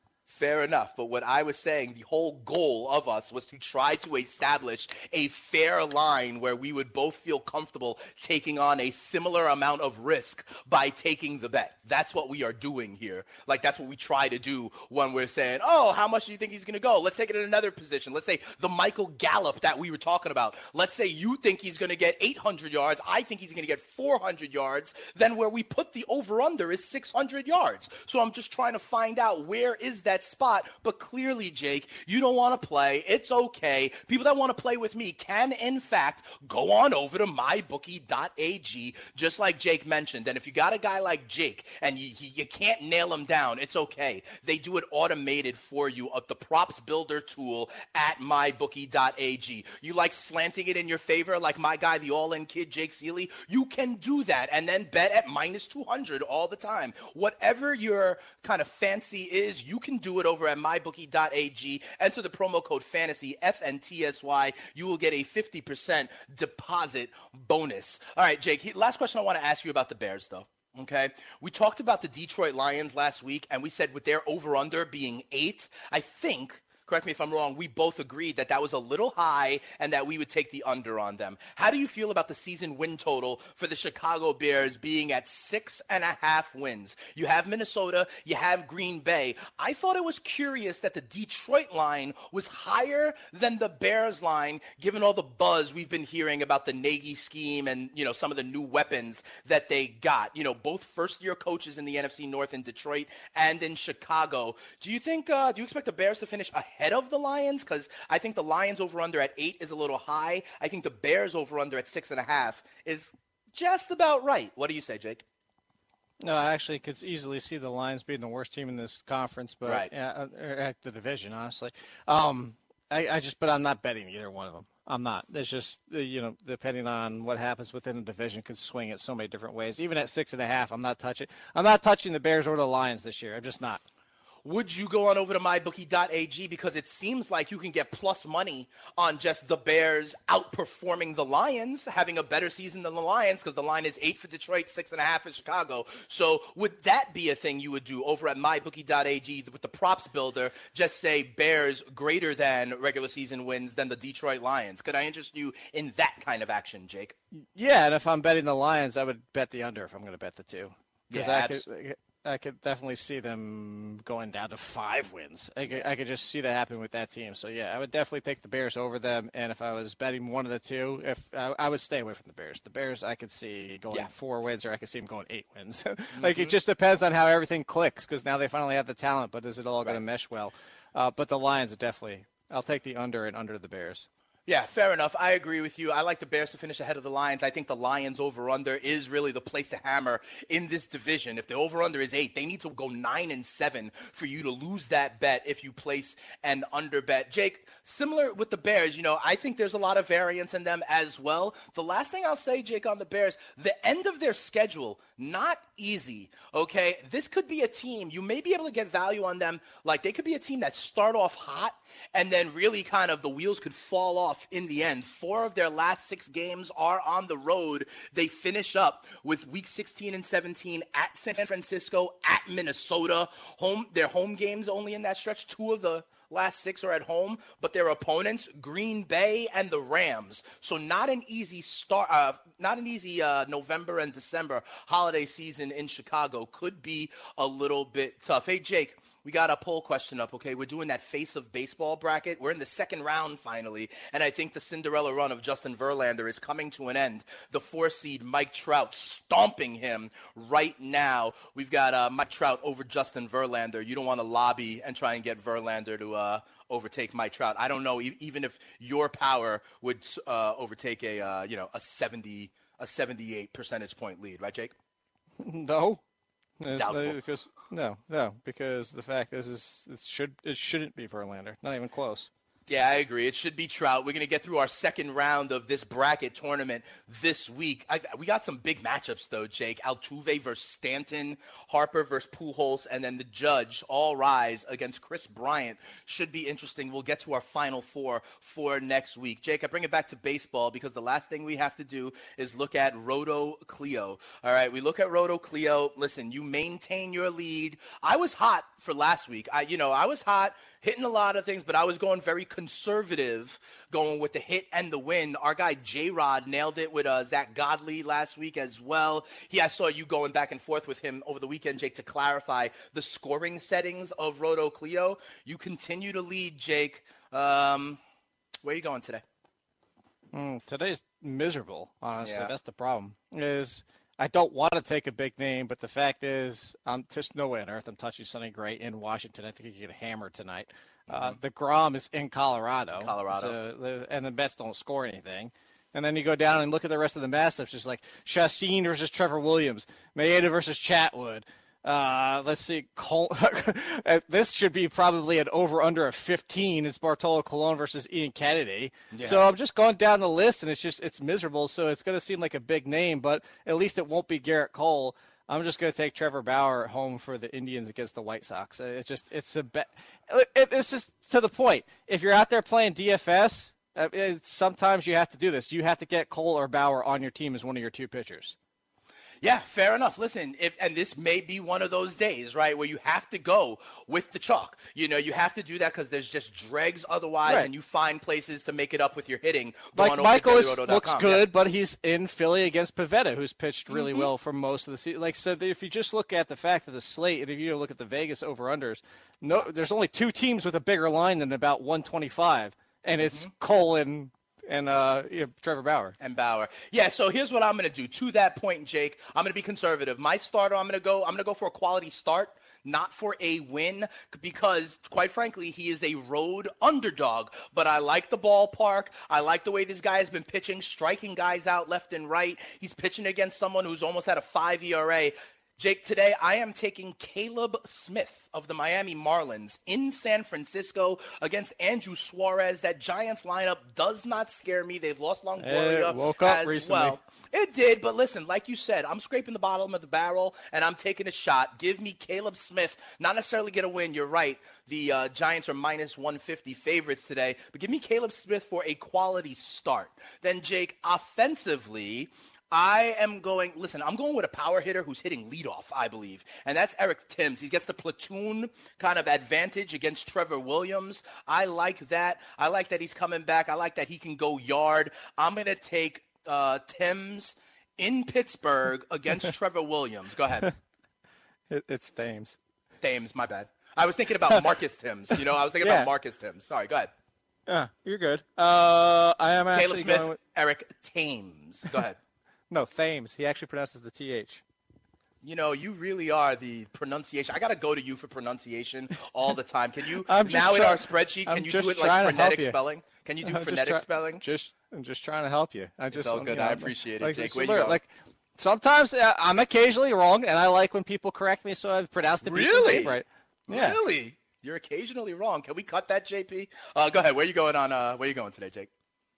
Fair enough, but what I was saying, the whole goal of us was to try to establish a fair line where we would both feel comfortable taking on a similar amount of risk by taking the bet. That's what we are doing here. Like that's what we try to do when we're saying, "Oh, how much do you think he's going to go?" Let's take it in another position. Let's say the Michael Gallup that we were talking about. Let's say you think he's going to get 800 yards, I think he's going to get 400 yards, then where we put the over under is 600 yards. So I'm just trying to find out where is that spot. But clearly, Jake, you don't want to play. It's okay. People that want to play with me can, in fact, go on over to mybookie.ag, just like Jake mentioned. And if you got a guy like Jake and you, you can't nail him down, it's okay. They do it automated for you at the props builder tool at mybookie.ag. You like slanting it in your favor, like my guy, the all in kid, Jake Ciely? You can do that and then bet at minus 200 all the time. Whatever your kind of fancy is, you can do it over at mybookie.ag. Enter the promo code fantasy, FNTSY. You will get a 50% deposit bonus. All right, Jake, last question I want to ask you about the Bears, though. Okay. We talked about the Detroit Lions last week, and we said with their over under being eight, I think, correct me if I'm wrong, we both agreed that that was a little high and that we would take the under on them. How do you feel about the season win total for the Chicago Bears being at six and a half wins? You have Minnesota, you have Green Bay. I thought it was curious that the Detroit line was higher than the Bears line, given all the buzz we've been hearing about the Nagy scheme and, you know, some of the new weapons that they got. You know, both first year coaches in the NFC North in Detroit and in Chicago. Do you think, uh, do you expect the Bears to finish ahead of the Lions? Because I think the Lions over under at eight is a little high. I think the Bears over under at six and a half is just about right. What do you say, Jake? No, I actually could easily see the Lions being the worst team in this conference, but Right. yeah, uh, at the division, honestly. Um, I, I just, but I'm not betting either one of them. I'm not. It's just, uh, you know, depending on what happens within the division, could swing it so many different ways. Even at six and a half, I'm not touching. I'm not touching the Bears or the Lions this year. I'm just not. Would you go on over to mybookie.ag because it seems like you can get plus money on just the Bears outperforming the Lions, having a better season than the Lions because the line is eight for Detroit, six and a half for Chicago. So would that be a thing you would do over at mybookie.ag with the props builder? Just say Bears greater than regular season wins than the Detroit Lions. Could I interest you in that kind of action, Jake? Yeah, and if I'm betting the Lions, I would bet the under if I'm going to bet the two. Because Yeah, I could, I could definitely see them going down to five wins. I could, I could just see that happening with that team. So yeah, I would definitely take the Bears over them. And if I was betting one of the two, if I, I would stay away from the Bears. The Bears, I could see going Yeah. four wins, or I could see them going eight wins. like it just depends on how everything clicks. Because now they finally have the talent, but is it all going to mesh well? Uh, but the Lions are definitely. I'll take the under and under the Bears. Yeah, fair enough. I agree with you. I like the Bears to finish ahead of the Lions. I think the Lions over under is really the place to hammer in this division. If the over under is eight, they need to go nine and seven for you to lose that bet if you place an under bet. Jake, similar with the Bears, you know, I think there's a lot of variance in them as well. The last thing I'll say, Jake, on the Bears, the end of their schedule, not easy. Okay. This could be a team, you may be able to get value on them. Like they could be a team that start off hot and then really kind of the wheels could fall off in the end. Four of their last six games are on the road. They finish up with week 16 and 17 at San Francisco, at Minnesota. Home their home games only in that stretch. Two of the last six are at home, but their opponents, Green Bay and the Rams. So not an easy start, uh, not an easy uh, November and December holiday season in Chicago. Could be a little bit tough. Hey, Jake. We got a poll question up, okay? We're doing that face of baseball bracket. We're in the second round finally, and I think the Cinderella run of Justin Verlander is coming to an end. The four seed Mike Trout stomping him right now. We've got uh, Mike Trout over Justin Verlander. You don't want to lobby and try and get Verlander to uh, overtake Mike Trout. I don't know, e- even if your power would uh, overtake a uh, you know a seventy a seventy eight percentage point lead, right, Jake? No. It's- Because no, no, because the fact is, is it should it shouldn't be Verlander. Not even close. Yeah, I agree. It should be Trout. We're going to get through our second round of this bracket tournament this week. I, we got some big matchups, though, Jake. Altuve versus Stanton, Harper versus Pujols, and then the judge, all rise against Kris Bryant. Should be interesting. We'll get to our final four for next week. Jake, I bring it back to baseball because the last thing we have to do is look at Roto Clio. All right, we look at Roto Clio. Listen, you maintain your lead. I was hot for last week. I, you know, I was hot, hitting a lot of things, but I was going very conservative, going with the hit and the win. Our guy J Rod nailed it with uh, Zack Godley last week as well. He, I saw you going back and forth with him over the weekend, Jake, to clarify the scoring settings of Roto Clio. You continue to lead, Jake. Um, where are you going today? Mm, today's miserable. Honestly, Yeah. that's the problem. Is I don't want to take a big name, but the fact is, I'm just no way on earth I'm touching Sonny Gray in Washington. I think he get hammered tonight. Uh, the Grom is in Colorado. Mm-hmm. Colorado. so and the Mets don't score anything. And then you go down and look at the rest of the matchups, just like Chacin versus Trevor Williams, Maeda versus Chatwood. Uh, let's see. Col- uh, this should be probably an over under of 15. It's Bartolo Colon versus Ian Kennedy. So I'm just going down the list, and it's just it's miserable. So it's going to seem like a big name, but at least it won't be Gerrit Cole. I'm just going to take Trevor Bauer at home for the Indians against the White Sox. Uh, It's just it's a bet. It, it's just to the point. If you're out there playing DFS, uh, sometimes you have to do this. You have to get Cole or Bauer on your team as one of your two pitchers. Yeah, fair enough. Listen, if and this may be one of those days, right, where you have to go with the chalk. You know, you have to do that because there's just dregs otherwise, Right. and you find places to make it up with your hitting. Like Going over to Michael looks Yeah. good, but he's in Philly against Pivetta, who's pitched really Mm-hmm. well for most of the season. Like so, if you just look at the fact of the slate, and if you look at the Vegas over unders, no, there's only two teams with a bigger line than about 125, and it's Mm-hmm. Cole and and uh, know, Trevor Bauer. and Bauer. Yeah, so here's what I'm going to do. To that point, Jake, I'm going to be conservative. My starter, I'm going to go. I'm going to go for a quality start, not for a win, because quite frankly, he is a road underdog. But I like the ballpark. I like the way this guy has been pitching, striking guys out left and right. He's pitching against someone who's almost had a five ERA. Jake, today I am taking Caleb Smith of the Miami Marlins in San Francisco against Andrew Suarez. That Giants lineup does not scare me. They've lost Longoria woke up as recently. well. It did, but listen, like you said, I'm scraping the bottom of the barrel and I'm taking a shot. Give me Caleb Smith. Not necessarily get a win. You're right. The uh, Giants are minus 150 favorites today, but give me Caleb Smith for a quality start. Then, Jake, offensively, I am going. Listen, I'm going with a power hitter who's hitting leadoff, I believe, and that's Eric Timms. He gets the platoon kind of advantage against Trevor Williams. I like that. I like that he's coming back. I like that he can go yard. I'm gonna take uh, Timms in Pittsburgh against Trevor Williams. Go ahead, It, it's Thames. Thames. My bad. I was thinking about Marcus Timms. You know, I was thinking Yeah. about Marcus Timms. Sorry. Go ahead. Yeah, you're good. Uh, I am Caleb actually Smith, going with, Eric Thames. Go ahead. No Thames. He actually pronounces the th. You know, you really are the pronunciation. I gotta go to you for pronunciation all the time. Can you I'm just now in try- our spreadsheet? Can I'm you do it like trying to help phonetic spelling? Can you do I'm just phonetic try- spelling? Just, I'm just trying to help you. I just all you good. know, I like- appreciate it, like, Jake. it's Where you? Like sometimes uh, I'm occasionally wrong, and I like when people correct me, so I pronounce the Really? right. Yeah. Really? You're occasionally wrong. Can we cut that, JP? Uh, go ahead. Where you going on? Uh, where you going today, Jake?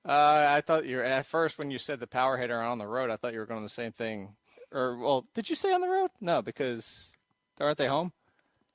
Uh, I thought you were at first when you said the power hitter on the road. I thought you were going the same thing. Or well, did you say on the road? No, because aren't they home?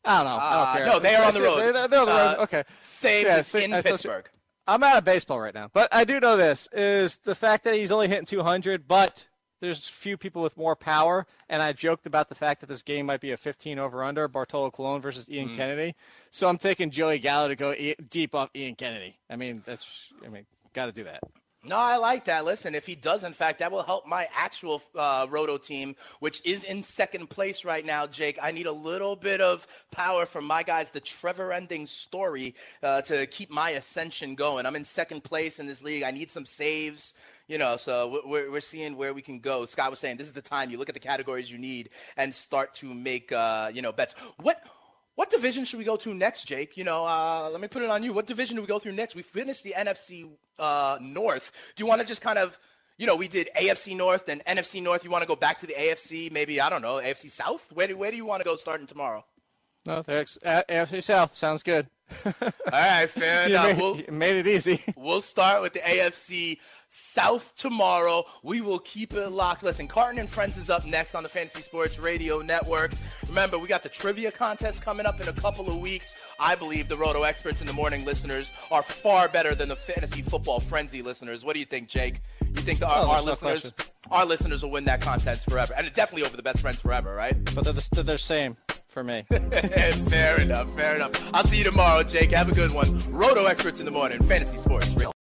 I don't know. I Uh, don't care. no, they are on the road. They're, they're on the road. Uh, okay. Thames Yeah, in I thought you- Pittsburgh. I'm out of baseball right now, but I do know this is the fact that he's only hitting 200, but there's few people with more power, and I joked about the fact that this game might be a 15 over under Bartolo Colon versus Ian Mm. Kennedy. So I'm taking Joey Gallo to go e- deep off Ian Kennedy. I mean, that's I mean, got to do that. No, I like that. Listen, if he does, in fact, that will help my actual uh, Roto team, which is in second place right now, Jake. I need a little bit of power from my guys, the Trevor ending story, uh, to keep my ascension going. I'm in second place in this league. I need some saves, you know, so we're, we're seeing where we can go. Scott was saying this is the time you look at the categories you need and start to make, uh, you know, bets. What? What division should we go to next, Jake? You know, uh, let me put it on you. What division do we go through next? We finished the NFC uh, North. Do you want to just kind of, you know, we did AFC North and NFC North. You want to go back to the AFC? Maybe I don't know, AFC South. Where do where do you want to go starting tomorrow? No, there's uh, AFC South sounds good. All right, fair You enough. made, We'll, you made it easy. We'll start with the AFC South tomorrow. We will keep it locked. Listen, Carton and Friends is up next on the Fantasy Sports Radio Network. Remember, we got the trivia contest coming up in a couple of weeks. I believe the Roto Experts in the Morning listeners are far better than the Fantasy Football Frenzy listeners. What do you think, Jake? You think the, our, Oh, our there's no listeners, question. our listeners will win that contest forever, and definitely over the Best Friends forever, right? But they're the, they're the same for me. fair enough, fair enough. I'll see you tomorrow, Jake. Have a good one. Roto Experts in the Morning, Fantasy Sports.